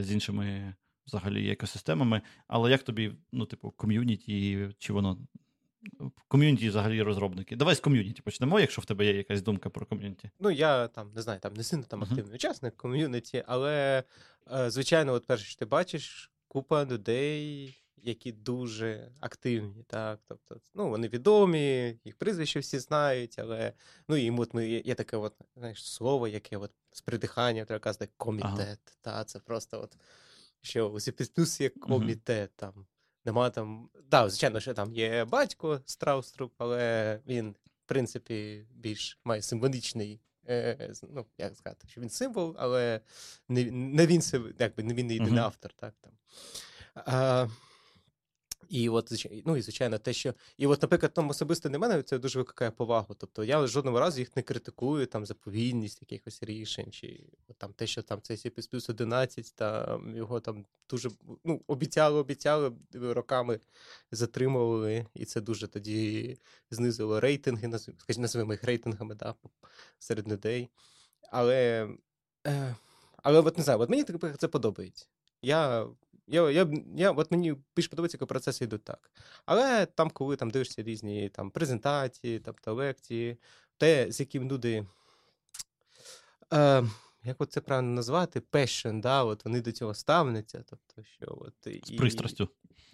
B: з іншими взагалі екосистемами, але як тобі, ну, типу, ком'юніті, чи воно. Ком'юніті взагалі розробники. Давай з ком'юніті почнемо, якщо в тебе є якась думка про ком'юніті.
A: Ну, я там не знаю, там не сильно там активний uh-huh. учасник ком'юніті, але, е, звичайно, от перше, що ти бачиш, купа людей, які дуже активні. так, тобто, ну, Вони відомі, їх прізвище всі знають, але ну, і от ми, є таке от, знаєш, слово, яке от з придиханням треба казати комітет. Ага. Та, Це просто от, що у C++ є комітет. Там, Нема там. Да, звичайно, що там є батько страуструк, але він, в принципі, більш має символічний. Е, ну, як сказати, що він символ, але не не він якби, не він не єдиний uh-huh. автор. так, там. А, і от, ну і звичайно, те, що. І от, наприклад, там особисто для мене це дуже викликає повагу. Тобто я жодного разу їх не критикую там за повільність якихось рішень, чи там те, що там цей C++ 11, там його там дуже ну, обіцяли, обіцяли, роками затримували, і це дуже тоді знизило рейтинги, скажімо, називаємо їх рейтингами да, серед людей. Але. Е, але от не знаю, от мені це подобається. Я я, я, я, От мені більш подобається, коли процеси йдуть так. Але там, коли там дивишся різні там, презентації, тобто лекції, те, з яким люди. Е, як от це правильно назвати? Passion, да, от вони до цього ставляться. Тобто, що от,
B: З пристрастю.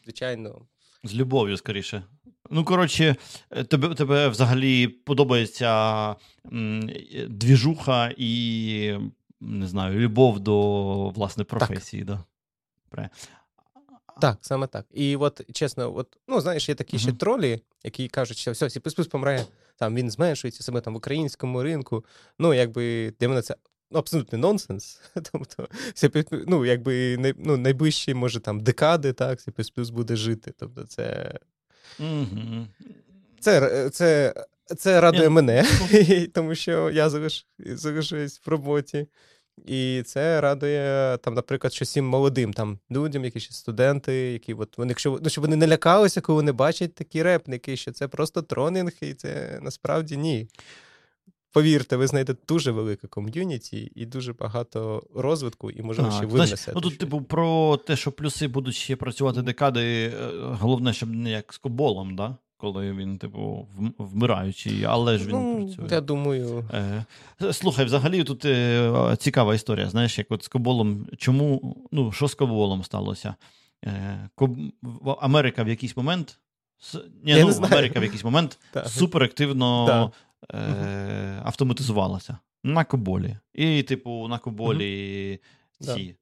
A: Звичайно.
B: З любов'ю, скоріше. Ну, коротше, е, тебе тебе взагалі подобається м, двіжуха і не знаю, любов до власне професії. Так. Да?
A: Так, саме так. І от чесно, от, ну знаєш, є такі uh-huh. ще тролі, які кажуть, що все, C++ помре, там він зменшується себе там в українському ринку. Ну, якби для мене це абсолютний нонсенс. [LAUGHS] Тобто, ну, якби ну, найближчі, може, там декади, так, C++ буде жити. Тобто, це.
B: Uh-huh.
A: Це це, це радує yeah. мене, [LAUGHS] тому що я залишуюсь в роботі. І це радує там, наприклад, що всім молодим там людям, які ще студенти, які от вони, якщо ну, щоб вони не лякалися, коли вони бачать такі репники, що це просто тронінг, і це насправді ні. Повірте, ви знайдете дуже велике ком'юніті і дуже багато розвитку, і можливо ще винесете.
B: Ну тут, типу, про те, що плюси будуть ще працювати декади, е, головне, щоб не як з коболом, да? Коли він, типу, вмираючий, але ж він ну, працює.
A: Я думаю.
B: Е, Слухай, взагалі тут е, цікава історія. Знаєш, як от з Коболом, чому, ну, що з Коболом сталося? Е, Коб... Америка в якийсь момент. Ні, я ну, Америка в якийсь момент [LAUGHS] суперактивно е, автоматизувалася на Коболі. І, типу, на Коболі ці.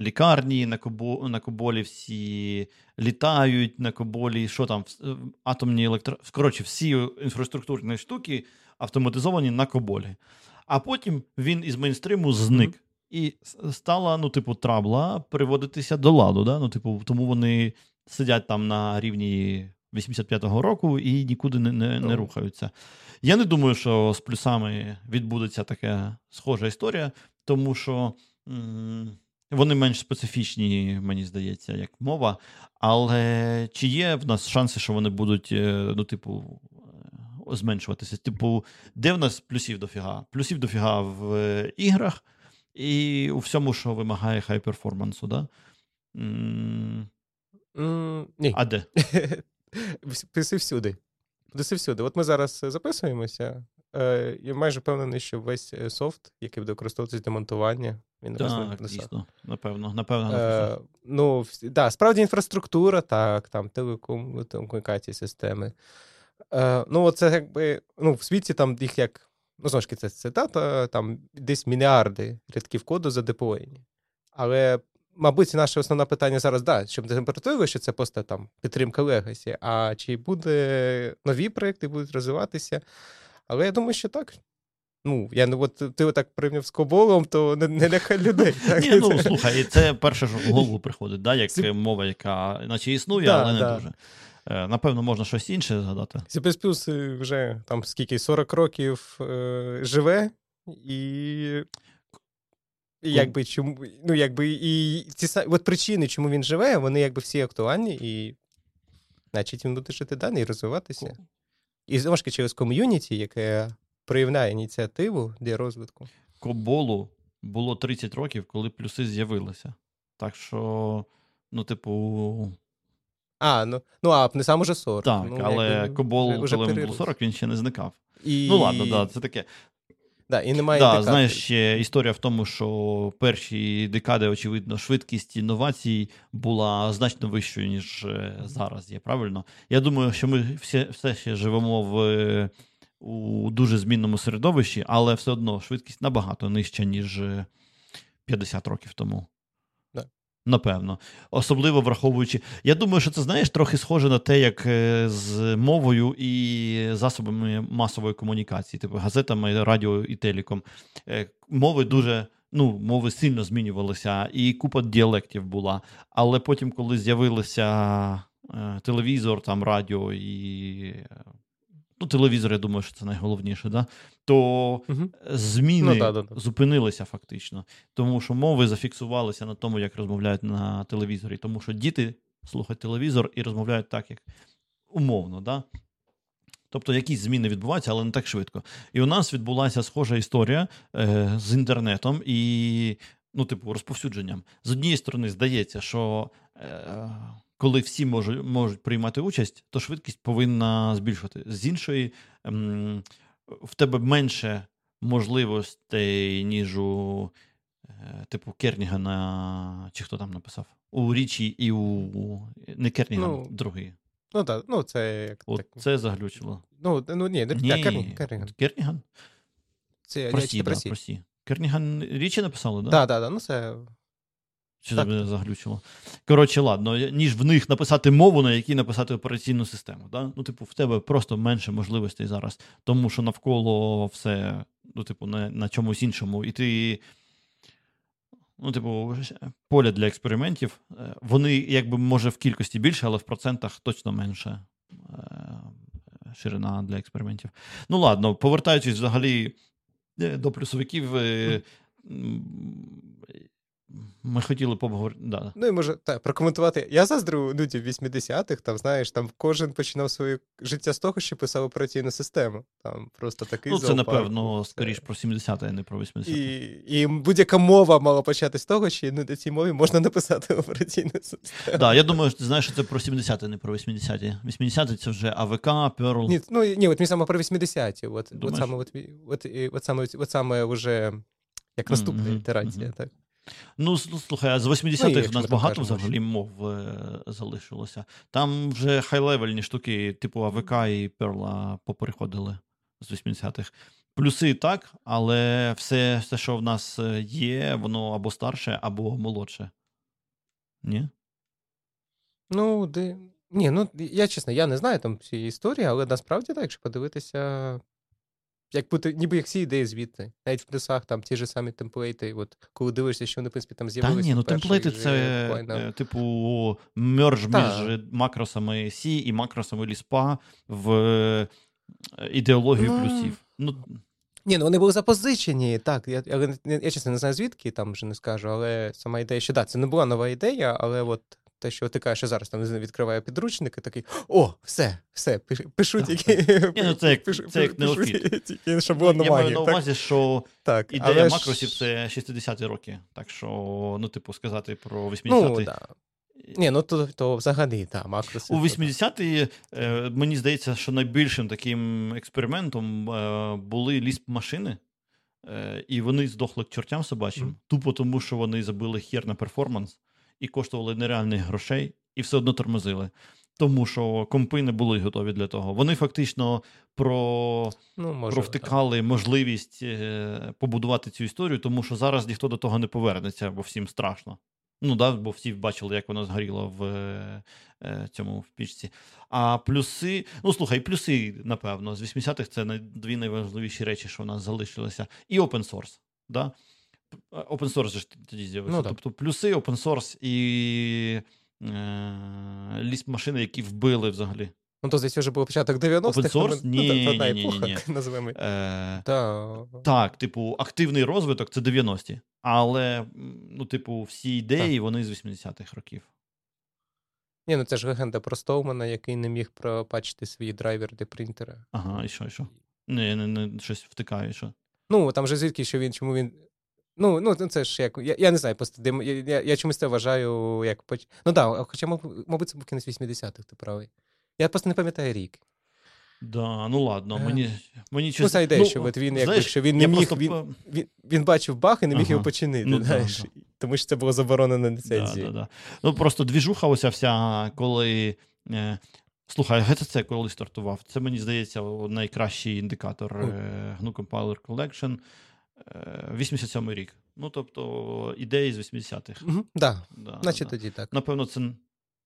B: Лікарні на Кобо, на Коболі всі літають на Коболі, що там, е, атомні електро... Коротше, всі інфраструктурні штуки автоматизовані на Коболі. А потім він із мейнстриму зник. Mm-hmm. І стала, ну, типу, трабла приводитися до ладу. Да? Ну, типу, Тому вони сидять там на рівні 85-го року і нікуди не, не, не рухаються. Я не думаю, що з плюсами відбудеться така схожа історія, тому що. Вони менш специфічні, мені здається, як мова. Але чи є в нас шанси, що вони будуть, е, ну, типу, е, зменшуватися? Типу, де в нас плюсів дофіга? Плюсів дофіга в е, іграх і у всьому, що вимагає хай перформансу, да?
A: Mm, ні.
B: А де? [LAUGHS]
A: Плюси всюди. Плюси всюди. От ми зараз записуємося. Я майже впевнений, що весь софт, який буде використовуватися для монтування, він
B: так, дійсно, напевно, напевно. Е,
A: Ну, да, справді інфраструктура, так, там телеком, телекомунікації системи. Е, Ну, це якби ну, в світі там їх як, ну, знову ж це цитата, там десь мільярди рядків коду задеплоєні. Але, мабуть, наше основне питання зараз, да, щоб температури, що це просто там підтримка легасі, а чи буде нові проекти будуть розвиватися. Але я думаю, що так. Ну, я ну, от ти отак порівняв з коболом, то не, не лякай людей. [LAUGHS] Так?
B: Ні, ну слухай, це перше, що в голову приходить, да, як мова, яка наче існує, да, але не да. дуже. Е, Напевно, можна щось інше згадати.
A: C++ е, вже там скільки 40 років е, живе, і. І якби чому, ну якби і ці от причини, чому він живе, вони якби всі актуальні, і значить він буде жити далі і розвиватися. І знову ж таки через ком'юніті, яке проявляє ініціативу для розвитку.
B: Коболу було 30 років, коли плюси з'явилися. Так що, ну, типу,
A: А, ну, ну а не сам уже 40.
B: так,
A: ну,
B: але
A: якби
B: Кобол,
A: вже- вже
B: коли йому було 40, він ще не зникав.
A: І...
B: Ну ладно, да, це таке.
A: Да, і немає
B: Да, знаєш, ще історія в тому, що перші декади, очевидно, швидкість інновацій була значно вищою, ніж е, зараз є. Правильно? Я думаю, що ми всі, все ще живемо в, е, у дуже змінному середовищі, але все одно швидкість набагато нижча, ніж е, 50 років тому.
A: Да.
B: Напевно. Особливо враховуючи. Я думаю, що це знаєш трохи схоже на те, як е, з мовою і засобами масової комунікації, типу газетами, радіо і телеком. Е, Мови дуже. Ну, мови сильно змінювалися, і купа діалектів була. Але потім, коли з'явилися е, телевізор, там радіо і. Ну, телевізор, я думаю, що це найголовніше, да? то
A: Мгм.
B: зміни
A: Ну, да, да, да.
B: зупинилися фактично. Тому що мови зафіксувалися на тому, як розмовляють на телевізорі. Тому що діти слухають телевізор і розмовляють так, як умовно. Да? Тобто якісь зміни відбуваються, але не так швидко. І у нас відбулася схожа історія е, з інтернетом і, ну, типу, розповсюдженням. З однієї сторони, здається, що е, коли всі можуть, можуть приймати участь, то швидкість повинна збільшувати. З іншої, ем, в тебе менше можливостей, ніж у е, типу Кернігана, чи хто там написав? У Річі і у не Керніган,
A: Ну,
B: другий.
A: Ну так, ну це як
B: От
A: так.
B: це заглючило.
A: Ну, ну ні, не
B: Ні,
A: так, Керніган. Керніган.
B: Керніган?
A: Це
B: Про
A: я
B: да. Керніган Річі написали, да?
A: Так, так, так, ну це.
B: Чи
A: так.
B: тебе заглючило? Коротше, ладно, ніж в них написати мову, на якій написати операційну систему. Да? Ну, типу, в тебе просто менше можливостей зараз, тому що навколо все, ну, типу, на, на чомусь іншому. І ти. Ну, типу, поля для експериментів, е, вони, якби, може, в кількості більше, але в процентах точно менше е, ширина для експериментів. Ну, ладно, повертаючись взагалі е, до плюсовиків, ми хотіли поговорити. Да.
A: Ну і може так, прокоментувати. Я заздрю людям 80-х, там, знаєш, там кожен починав своє життя з того, що писав операційну систему. Там просто такий
B: Ну, це,
A: зоопарк.
B: напевно, скоріш про 70-те, а не про 80-те.
A: І, і будь-яка мова мала почати з того, що на цій мові можна написати операційну систему.
B: Да, я думаю, що ти знаєш, що це про 70-ті, не про 80-ті. 80-ті це вже АВК, Perl.
A: Ні, ну ні, от мені саме про 80-ті. От, от саме, от, от, от саме, от саме вже як наступна
B: Мгм,
A: ітерація.
B: мгм.
A: Так.
B: Ну, слухай, а з
A: Ну,
B: 80-х
A: якщо
B: в нас багато
A: кажемо,
B: взагалі мов е, залишилося. Там вже хай-левельні штуки, типу АВК і Perl поприходили з 80-х. Плюси так, але все, все, що в нас е, є, воно або старше, або молодше. Ні?
A: Ну, де... Ні, ну я чесно, я не знаю там всієї історії, але насправді так, якщо подивитися, як бути, ніби як всі ідеї звідти. Навіть в плюсах там ті ж самі темплейти, от коли дивишся, що вони, в принципі, там
B: Та
A: з'явилися.
B: ні, ну темплейти це,
A: буквально-
B: е, типу, мерж
A: Та.
B: між макросами C і макросами ліспа в е, ідеологію
A: Ну,
B: плюсів. Ну,
A: Ні, ну вони були запозичені, так. Я, я, я, я чесно не знаю звідки, там вже не скажу, але сама ідея, що так, це не була нова ідея, але от те, що ти кажеш, що зараз там відкриває підручник і такий: о, все, все, пишу, тільки.
B: Ні, ну, це як-
A: пишу,
B: це як
A: пишу
B: неофіт.
A: Тільки шаблонну
B: я маю на увазі, що
A: Так,
B: ідея
A: але
B: макросів це 60-ті роки. Так що, ну, типу, сказати про 80-ті.
A: Ну, да. Ні, ну то, то взагалі, так, макроси.
B: У
A: то,
B: 80-ті, е, мені здається, що найбільшим таким експериментом е, були лісп-машини, е, і вони здохли к чортям собачим,
A: Мгм.
B: тупо тому, що вони забили хер на перформанс і коштували нереальних грошей, і все одно тормозили. Тому що компи не були готові для того. Вони фактично про,
A: Ну, може,
B: провтикали можливість е, побудувати цю історію, тому що зараз ніхто до того не повернеться, бо всім страшно. Ну да, бо всі бачили, як воно згоріло в е, е, цьому в пічці. А плюси, ну слухай, плюси, напевно, з 80-х це дві найважливіші речі, що в нас залишилися. І open source. Да? Open source же ж тоді з'явився.
A: Ну,
B: тобто плюси, open source і е, ліст машини, які вбили взагалі.
A: Ну, то здесь вже був початок 90-х.
B: Open source?
A: ну,
B: Ні,
A: та- та
B: ні, ні, ні, [LAUGHS]
A: називаємо.
B: Е,
A: Та.
B: Так, типу, активний розвиток це 90-ті. Але, ну, типу, всі ідеї вони з 80-х років.
A: Ні, ну це ж легенда про Стоумана, який не міг пропачити свій драйвер для принтера.
B: Ага, і що, і що? Не, не, не щось втикає, що.
A: Ну, там же звідки, що він, чому він. Ну, ну це ж як. Я, я не знаю, просто дем- я, я, я чомусь це вважаю як. поч- Ну так, да, хоча, мабуть, це був кінець 80-х, ти правий. Я просто не пам'ятаю рік.
B: Да, ну ладно,
A: Е,
B: мені, мені
A: Ну,
B: щось...
A: ця ідея, що от він, якби, що він не міг.
B: просто
A: Він, він, він бачив баг і не міг
B: Ага.
A: його починити,
B: Ну,
A: знаєш.
B: да.
A: Тому що це було заборонено ліцензією.
B: да, да. Ну просто двіжуха оця вся, коли. Е, слухай, GTC коли стартував? Це мені здається найкращий індикатор
A: Ну.
B: е, GNU Compiler Collection. Е, 87 рік. Ну, тобто, ідеї з 80-х.
A: Угу, да,
B: Да,
A: значить
B: да.
A: тоді так.
B: Напевно, це.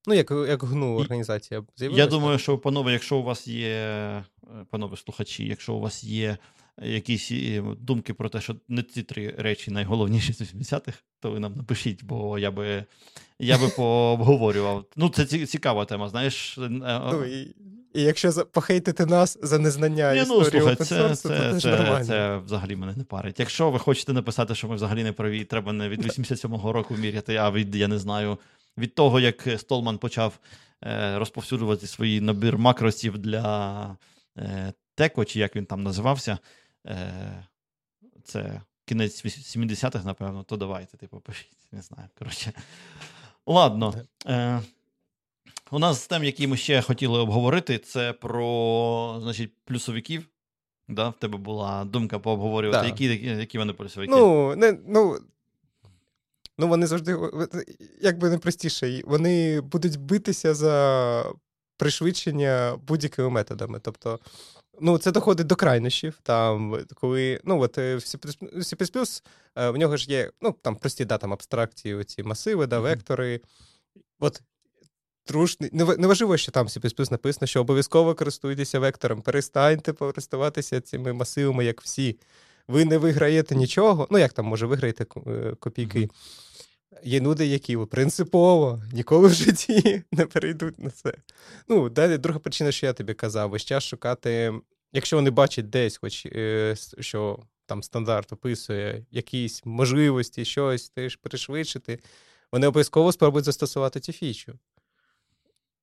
A: Ну, як, як гну організація
B: Я думаю, що, панове, якщо у вас є, е, панове слухачі, якщо у вас є якісь е, думки про те, що не ці три речі найголовніші з 80-х, то ви нам напишіть, бо я би, я би [LAUGHS] пообговорював. Ну, це цікава тема, знаєш. е,
A: Ну, і, і якщо похейтити нас за незнання
B: Ні, ну,
A: історії
B: слухай, це,
A: source,
B: це,
A: то
B: це,
A: теж
B: це,
A: нормально.
B: взагалі мене не парить. Якщо ви хочете написати, що ми взагалі не праві, треба не від 87-го року міряти, а від, я не знаю, від того, як Столман почав е, розповсюджувати свій набір макросів для е, Теко, чи як він там називався, е, це кінець 70-х, напевно, то давайте, типу, пишіть, не знаю. Коротше. Ладно. Е, у нас з тем, які ми ще хотіли обговорити, це про значить, плюсовиків. Да? В тебе була думка пообговорювати,
A: Да.
B: які, які вони плюсовики.
A: Ну, не, ну, ну, вони завжди, як би не простіше, вони будуть битися за пришвидшення будь-якими методами. Тобто, ну, це доходить до крайнощів. Там, коли, ну, от е, в C++, е, в нього ж є, ну, там прості да, там, абстракції, оці масиви, да, вектори. От Трушний. нев- Неважливо, що там C++ написано, що обов'язково користуйтеся вектором. Перестаньте користуватися цими масивами, як всі. Ви не виграєте нічого. Ну, як там, може, виграєте е, копійки. Є люди, які принципово ніколи в житті не перейдуть на це. Ну, далі друга причина, що я тобі казав, весь час шукати, якщо вони бачать десь, хоч е, що там стандарт описує якісь можливості, щось теж пришвидшити, вони обов'язково спробують застосувати цю фічу.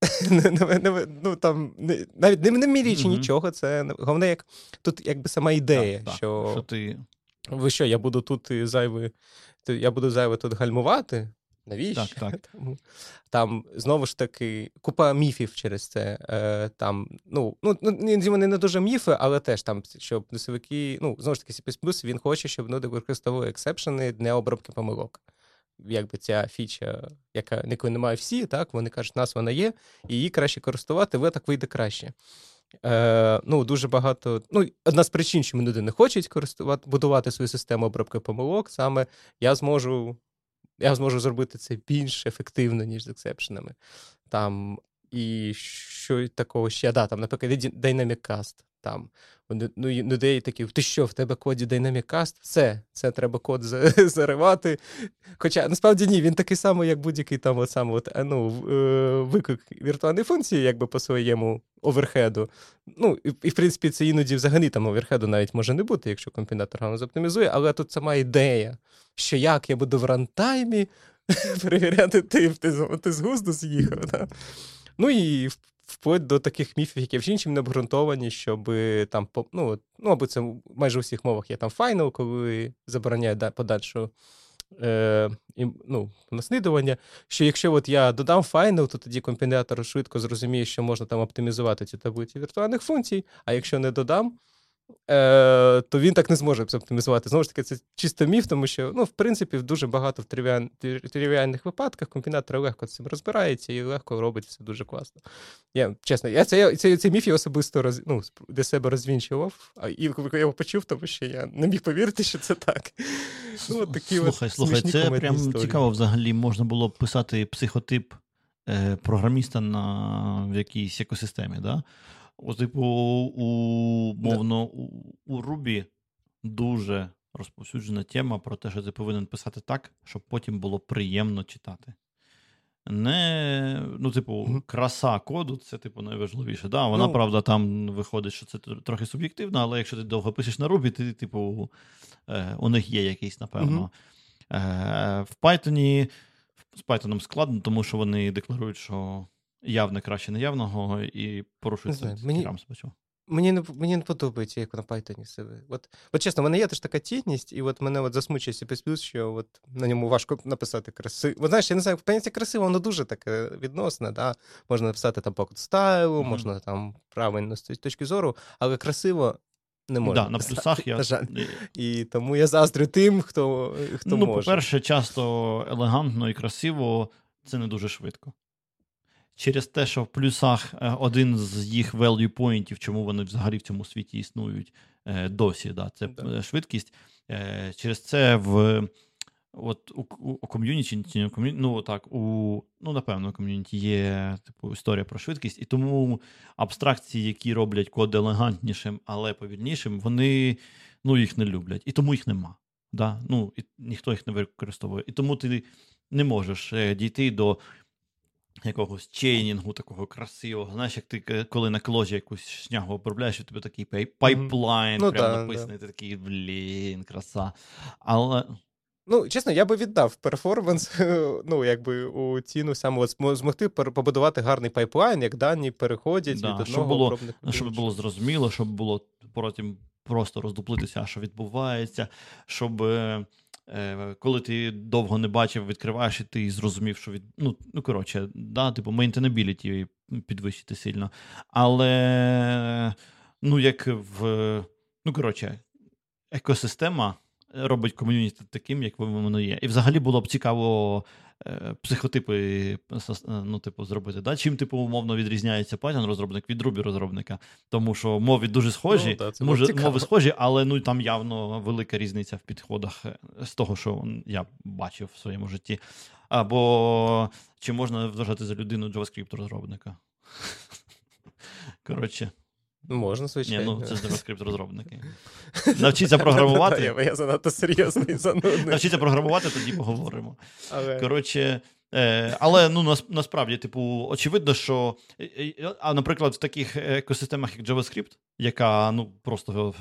A: [LAUGHS] Ну, там, навіть не, не
B: Мгм.
A: нічого, це головне, як тут якби сама ідея,
B: Так, так,
A: що,
B: що ти...
A: ви що, я буду тут зайвий, я буду зайве тут гальмувати? Навіщо?
B: Так, так. [LAUGHS]
A: Там, там знову ж таки купа міфів через це. Е, там, ну, ну, ну, вони не дуже міфи, але теж там, щоб плюсовики, ну, знову ж таки, C++, він хоче, щоб люди використовували ексепшени для обробки помилок. Якби ця фіча, яка якої немає всі, так, вони кажуть, нас вона є, і її краще користувати, ви так вийде краще. Е, ну, дуже багато. Ну, одна з причин, чому люди не хочуть користувати, будувати свою систему обробки помилок, саме я зможу, я зможу зробити це більш ефективно, ніж з ексепшенами. Там, і що такого ще, да, там, наприклад, Dynamic Cast. Там, ну, людей такі, ти що, в тебе коді Dynamic Cast? Все, це треба код [LAUGHS] заривати. Хоча насправді ні, він такий самий, як будь-який там от саме от, е, ну, е, виклик віртуальної функції, якби по своєму оверхеду. Ну, і, і в принципі, це іноді взагалі там оверхеду навіть може не бути, якщо компілятор гарно заоптимізує, але тут сама ідея, що як я буду в рантаймі [LAUGHS] перевіряти ти, з- ти з гузду з'їхав. Да? Ну і вплоть до таких міфів, які вже іншим не обґрунтовані, щоб там, ну, ну, або це майже у всіх мовах є там файнал, коли забороняє подальшу е, ну, наслідування, що якщо от я додам файнал, то тоді компілятор швидко зрозуміє, що можна там оптимізувати ці таблиці віртуальних функцій, а якщо не додам, то він так не зможе оптимізувати. Знову ж таки, це чисто міф, тому що, ну, в принципі, в дуже багато в тривіальних випадках компілятор легко з цим розбирається і легко робить все дуже класно. Я, чесно, я це, це, цей міф я особисто роз, ну, для себе розвінчував, а і я його почув, тому що я не міг повірити, що це так. Ну, от такі
B: слухай,
A: от
B: слухай, це прям
A: історії.
B: цікаво взагалі. Можна було б писати психотип е, програміста на в якійсь екосистемі. Да? О, типу, у, мовно, у, у Ruby дуже розповсюджена тема про те, що ти повинен писати так, щоб потім було приємно читати. не, ну, типу, краса коду це, типу, найважливіше. Да, Вона, ну, правда, там виходить, що це трохи суб'єктивно, але якщо ти довго пишеш на Ruby, ти, типу, е, у них є якийсь, напевно. Е, В Python з Python складно, тому що вони декларують, що явне краще неявного і порушують
A: мені... Мені не мені не подобається, як на Python себе. От от чесно, в мене є теж така тітність, і от мене от засмучує C++, що от на ньому важко написати красиво. От знаєш, я не знаю, поняття красиво, воно дуже таке відносне. да? Можна написати там покут стайлу, mm-hmm. можна там правильно з точки зору, але красиво не можна.
B: Да, на плюсах я...
A: Жаль. І тому я заздрю тим, хто хто
B: ну,
A: може.
B: по-перше, часто елегантно і красиво це не дуже швидко через те, що в плюсах е, один з їх value поінтів, чому вони взагалі в цьому світі існують е, досі, да, це да. швидкість. Е, через це в от у, у ком'юніті, ну так, у ну, напевно, ком'юніті є типу історія про швидкість, і тому абстракції, які роблять код елегантнішим, але повільнішим, вони ну, їх не люблять. І тому їх нема. Да? Ну, і Ніхто їх не використовує. І тому ти не можеш дійти до якогось чейнінгу такого красивого. Знаєш, як ти коли на кложі якусь шнягу обробляєш, і тобі такий пайплайн mm-hmm. прямо ну, написаний, да. ти такий, блін, краса. Але.
A: Ну, чесно, я би віддав перформанс, [LAUGHS] ну, якби у ціну саме от змогти побудувати гарний пайплайн, як дані переходять да, від одного
B: щоб було, Щоб було зрозуміло, щоб було потім просто роздуплитися, що відбувається, щоб е, Е, коли ти довго не бачив, відкриваєш, і ти зрозумів, що від. Ну, ну коротше, да, типу, мейнтенабіліті підвищити сильно. Але, ну, як в. Ну, коротше, екосистема робить ком'юніті таким, як воно є. І взагалі було б цікаво Е, психотипи е, ну, типу, зробити. Да? Чим, типу, умовно відрізняється Python розробник від Ruby розробника? Тому що мови дуже схожі, ну, да, може, мови схожі, але ну, там явно велика різниця в підходах е, з того, що я бачив в своєму житті. Або чи можна вважати за людину JavaScript розробника? [LAUGHS] Коротше.
A: Можна, звичайно.
B: Ні, ну Це ж JavaScript розробники. [LAUGHS] Навчіться програмувати.
A: Я занадто серйозний занудний.
B: Навчіться програмувати, тоді поговоримо. Коротше. Е, але ну насправді, типу, очевидно, що а, наприклад, в таких екосистемах, як JavaScript, яка ну просто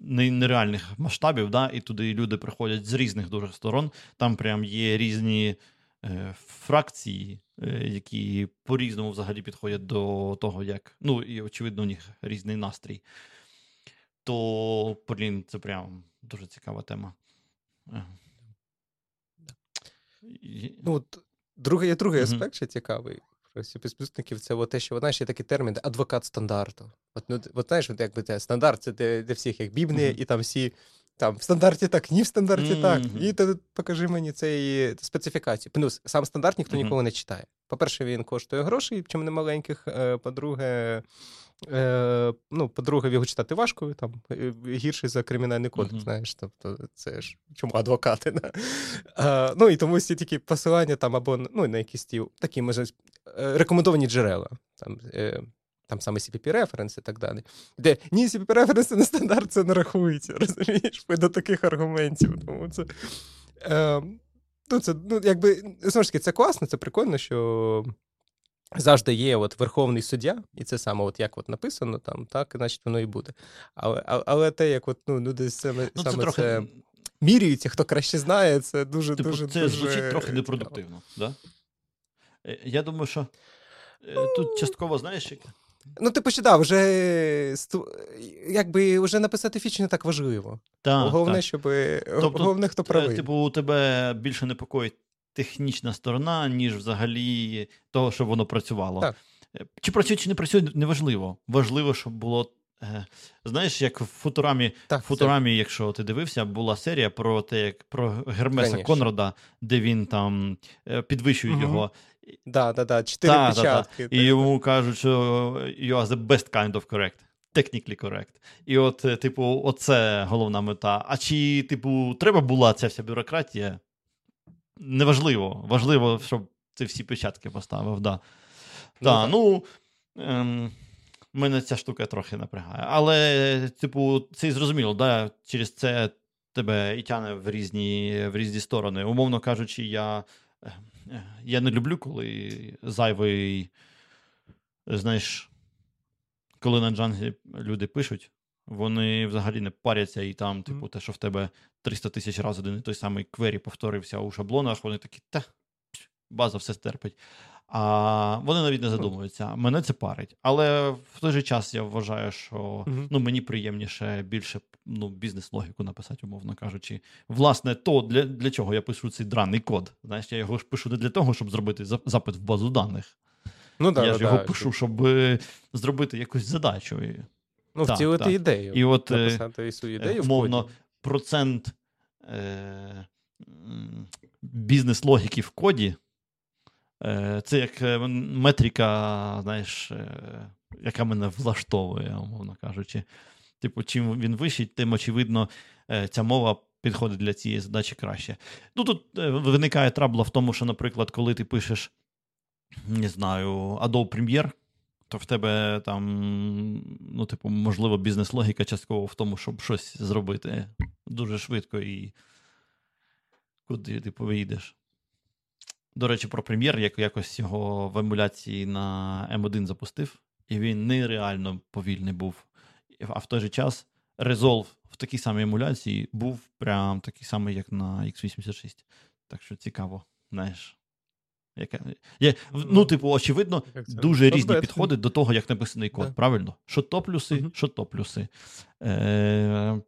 B: нереальних масштабів, да, і туди люди приходять з різних дуже сторон, там прям є різні Е, фракції, е, які по-різному взагалі підходять до того, як. Ну, і, очевидно, у них різний настрій. То, блін, це прям дуже цікава тема. Е.
A: Ну, от Другий є другий mm-hmm. аспект ще цікавий. Про співпускників це те, що знаєш, є такий термін адвокат стандарту. От, ну, от знаєш, от, якби це стандарт, це для, для всіх як Біблія, mm-hmm. і там всі там в стандарті так, ні в стандарті mm-hmm. так. І ти покажи мені цей специфікацію. Плюс сам стандарт ніхто mm-hmm. ніколи не читає. По-перше, він коштує грошей, чим не маленьких. Е, по-друге, е, ну, по-друге, його читати важко, там е, гірший за кримінальний кодекс, mm-hmm. знаєш. Тобто, це ж чому адвокати? Да? А, Ну і тому всі такі посилання там або ну, на якісь ті такі, може, рекомендовані джерела. Там, там саме cpp референс і так далі. Де ні, cpp референси на стандарт це не рахується, [LAUGHS] розумієш? До таких аргументів. Тому це. Е, ну, це, ну, якби, знову ж таки, це класно, це прикольно, що. Завжди є от верховний суддя, і це саме от як от написано, там, так, значить воно і буде. Але але те, як от, ну, люди саме ну, це саме трохи... це міряються, хто краще знає, це дуже
B: типу,
A: дуже.
B: Це
A: дуже
B: звучить трохи непродуктивно. Да? Е, я думаю, що е, тут частково знаєш,
A: Ну, типу, що да, вже якби вже написати фіч не так важливо. Так, Головне, так. щоб тобто, головне, хто правий.
B: Типу, у тебе більше непокоїть технічна сторона, ніж взагалі того, щоб воно працювало. Так. Е, чи працює, чи не працює, неважливо. Важливо, щоб було. Е, знаєш, як в футурамі, так, футурамі, якщо ти дивився, була серія про те, як про Гермеса Конечно. Конрада, де він там е, підвищує угу. його.
A: Да, да, да, чотири та, печатки.
B: Та, та. І йому кажуть, що you are the best kind of correct. Technically correct. І от, е, типу, оце головна мета. А чи, типу, треба була ця вся бюрократія? Неважливо. Важливо, щоб ти всі печатки поставив. Да. Ну, да, ну, ем, мене ця штука трохи напрягає. Але, типу, це і зрозуміло, да, через це тебе і тяне в різні в різні сторони. Умовно кажучи, я я не люблю, коли зайвий, знаєш, коли на джанглі люди пишуть, вони взагалі не паряться, і там, типу, те, що в тебе 300 тисяч разів один і той самий квері повторився у шаблонах, вони такі, та, база все стерпить. А вони навіть не задумуються. Мене це парить. Але в той же час я вважаю, що ну, мені приємніше більше ну, бізнес-логіку написати, умовно кажучи. Власне, то для для чого я пишу цей драний код. Знаєш, я його ж пишу не для того, щоб зробити запит в базу даних. Ну, да, Я ж да, його да, пишу, щоб е, зробити якусь задачу.
A: Ну, так, втілити так. ідею.
B: І от, е, Написати свою ідею. Мовно, процент е, бізнес-логіки в коді. Е, Це як е, метрика, знаєш, яка мене влаштовує, умовно кажучи. Типу, чим він вищий, тим, очевидно, ця мова підходить для цієї задачі краще. Ну, Тут виникає трабла в тому, що, наприклад, коли ти пишеш, не знаю, Adobe Premiere, то в тебе там, ну, типу, можливо, бізнес-логіка частково в тому, щоб щось зробити дуже швидко і куди ти вийдеш. До речі, про прем'єр, як якось його в емуляції на М1 запустив, і він нереально повільний був. А в той же час Resolve в такій самій емуляції був прям такий самий, як на X86. Так що цікаво, знаєш. Яка... Є, Ну, ну типу, очевидно, дуже різні підходи до того, як написаний код. Да. Правильно? Що то плюси, uh-huh. що то плюси. Е-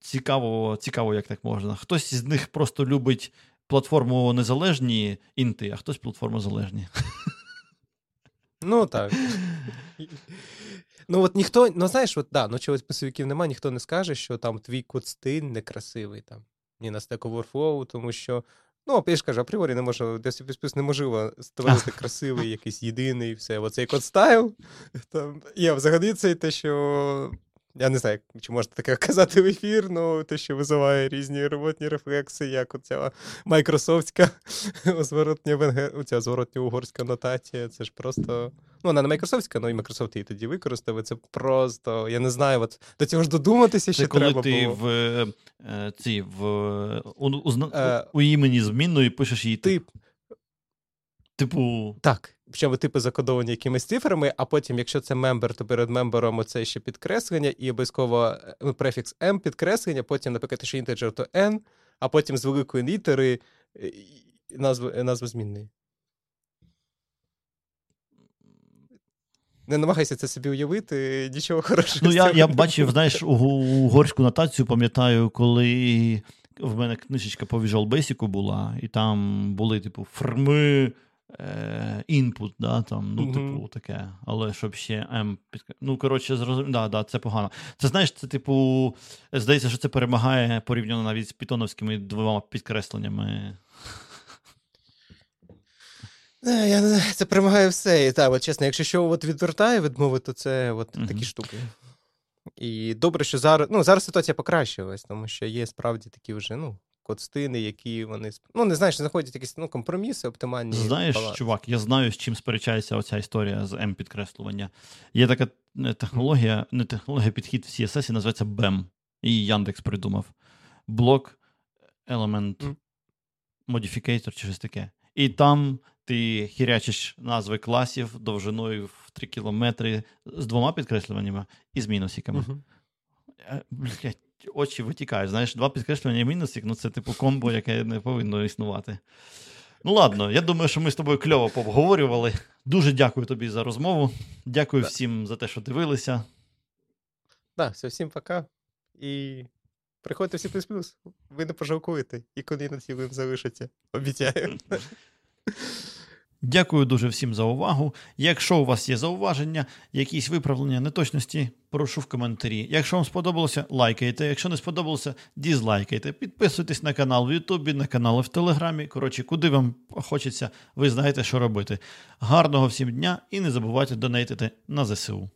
B: Цікаво, цікаво, як так можна. Хтось з них просто любить платформу незалежні інти, а хтось платформу залежні.
A: Ну так. Ну, от ніхто, ну знаєш, от да, ну чогось писовиків немає, ніхто не скаже, що там твій код стиль некрасивий там. Ні на Stack Overflow, тому що Ну, я ж кажу, апріорі не можу, десь неможливо створити [LAUGHS] красивий, якийсь єдиний, все. Оцей код стайл. Там є взагалі це те, що я не знаю, чи можна таке [LAUGHS] казати в ефір, ну те, що визиває різні роботні рефлекси, як оця майкрософтська [LAUGHS] зворотня венгер... оця зворотня угорська нотація. Це ж просто. Ну, вона не майкрософтська, ну і Microsoft її тоді використав. Це просто, я не знаю, от до цього ж додуматися ще
B: коли
A: треба.
B: Коли ти
A: було.
B: в е, ці, в у, у, е, у імені змінної пишеш її тип. Типу.
A: Так. Причому типи закодовані якимись цифрами, а потім, якщо це member, то перед member ом оце ще підкреслення, і обов'язково ну, префікс M підкреслення, потім, наприклад, що integer, то N, а потім з великої літери назва, назва змінної. Не намагайся це собі уявити, нічого хорошого.
B: Ну, я я бачив, знаєш, угорську нотацію, пам'ятаю, коли в мене книжечка по Visual Basic була, і там були, типу, форми інпут, е, да, там, ну, mm-hmm. типу, таке, але щоб ще М під... Ну, коротше, зрозуміло, да, да, це погано. Це знаєш, це, типу, здається, що це перемагає порівняно навіть з пітоновськими двома підкресленнями.
A: Не, я не Це перемагає все. І так, от чесно, якщо що от відвертає від мови, то це от mm-hmm. такі штуки. І добре, що зараз ну, зараз ситуація покращилась, тому що є справді такі вже, ну, кодстини, які вони ну не знаєш, знаходять якісь ну, компроміси, оптимальні.
B: Знаєш, баланс. чувак, я знаю, з чим сперечається оця історія з М-підкреслювання. Є така е, технологія, не технологія підхід в CSS, називається BEM. І Яндекс придумав. Блок Element mm. Modificator чи щось таке. І там ти хірячиш назви класів довжиною в 3 кілометри з двома підкреслюваннями і з мінусиками. Mm-hmm. Блять, очі витікають. Знаєш, два підкреслювання і мінусик, ну це типу комбо, яке не повинно існувати. Ну, ладно, я думаю, що ми з тобою кльово пообговорювали. Дуже дякую тобі за розмову. Дякую так. всім за те, що дивилися.
A: Так, все, всім пока. І приходьте всі плюс плюс. Ви не пожалкуєте, і коли на цілим залишиться. Обіцяю.
B: Дякую дуже всім за увагу. Якщо у вас є зауваження, якісь виправлення неточності, прошу в коментарі. Якщо вам сподобалося, лайкайте. Якщо не сподобалося, дізлайкайте. Підписуйтесь на канал в Ютубі, на канали в Телеграмі. Коротше, куди вам хочеться, ви знаєте, що робити. Гарного всім дня і не забувайте донейтити на ЗСУ.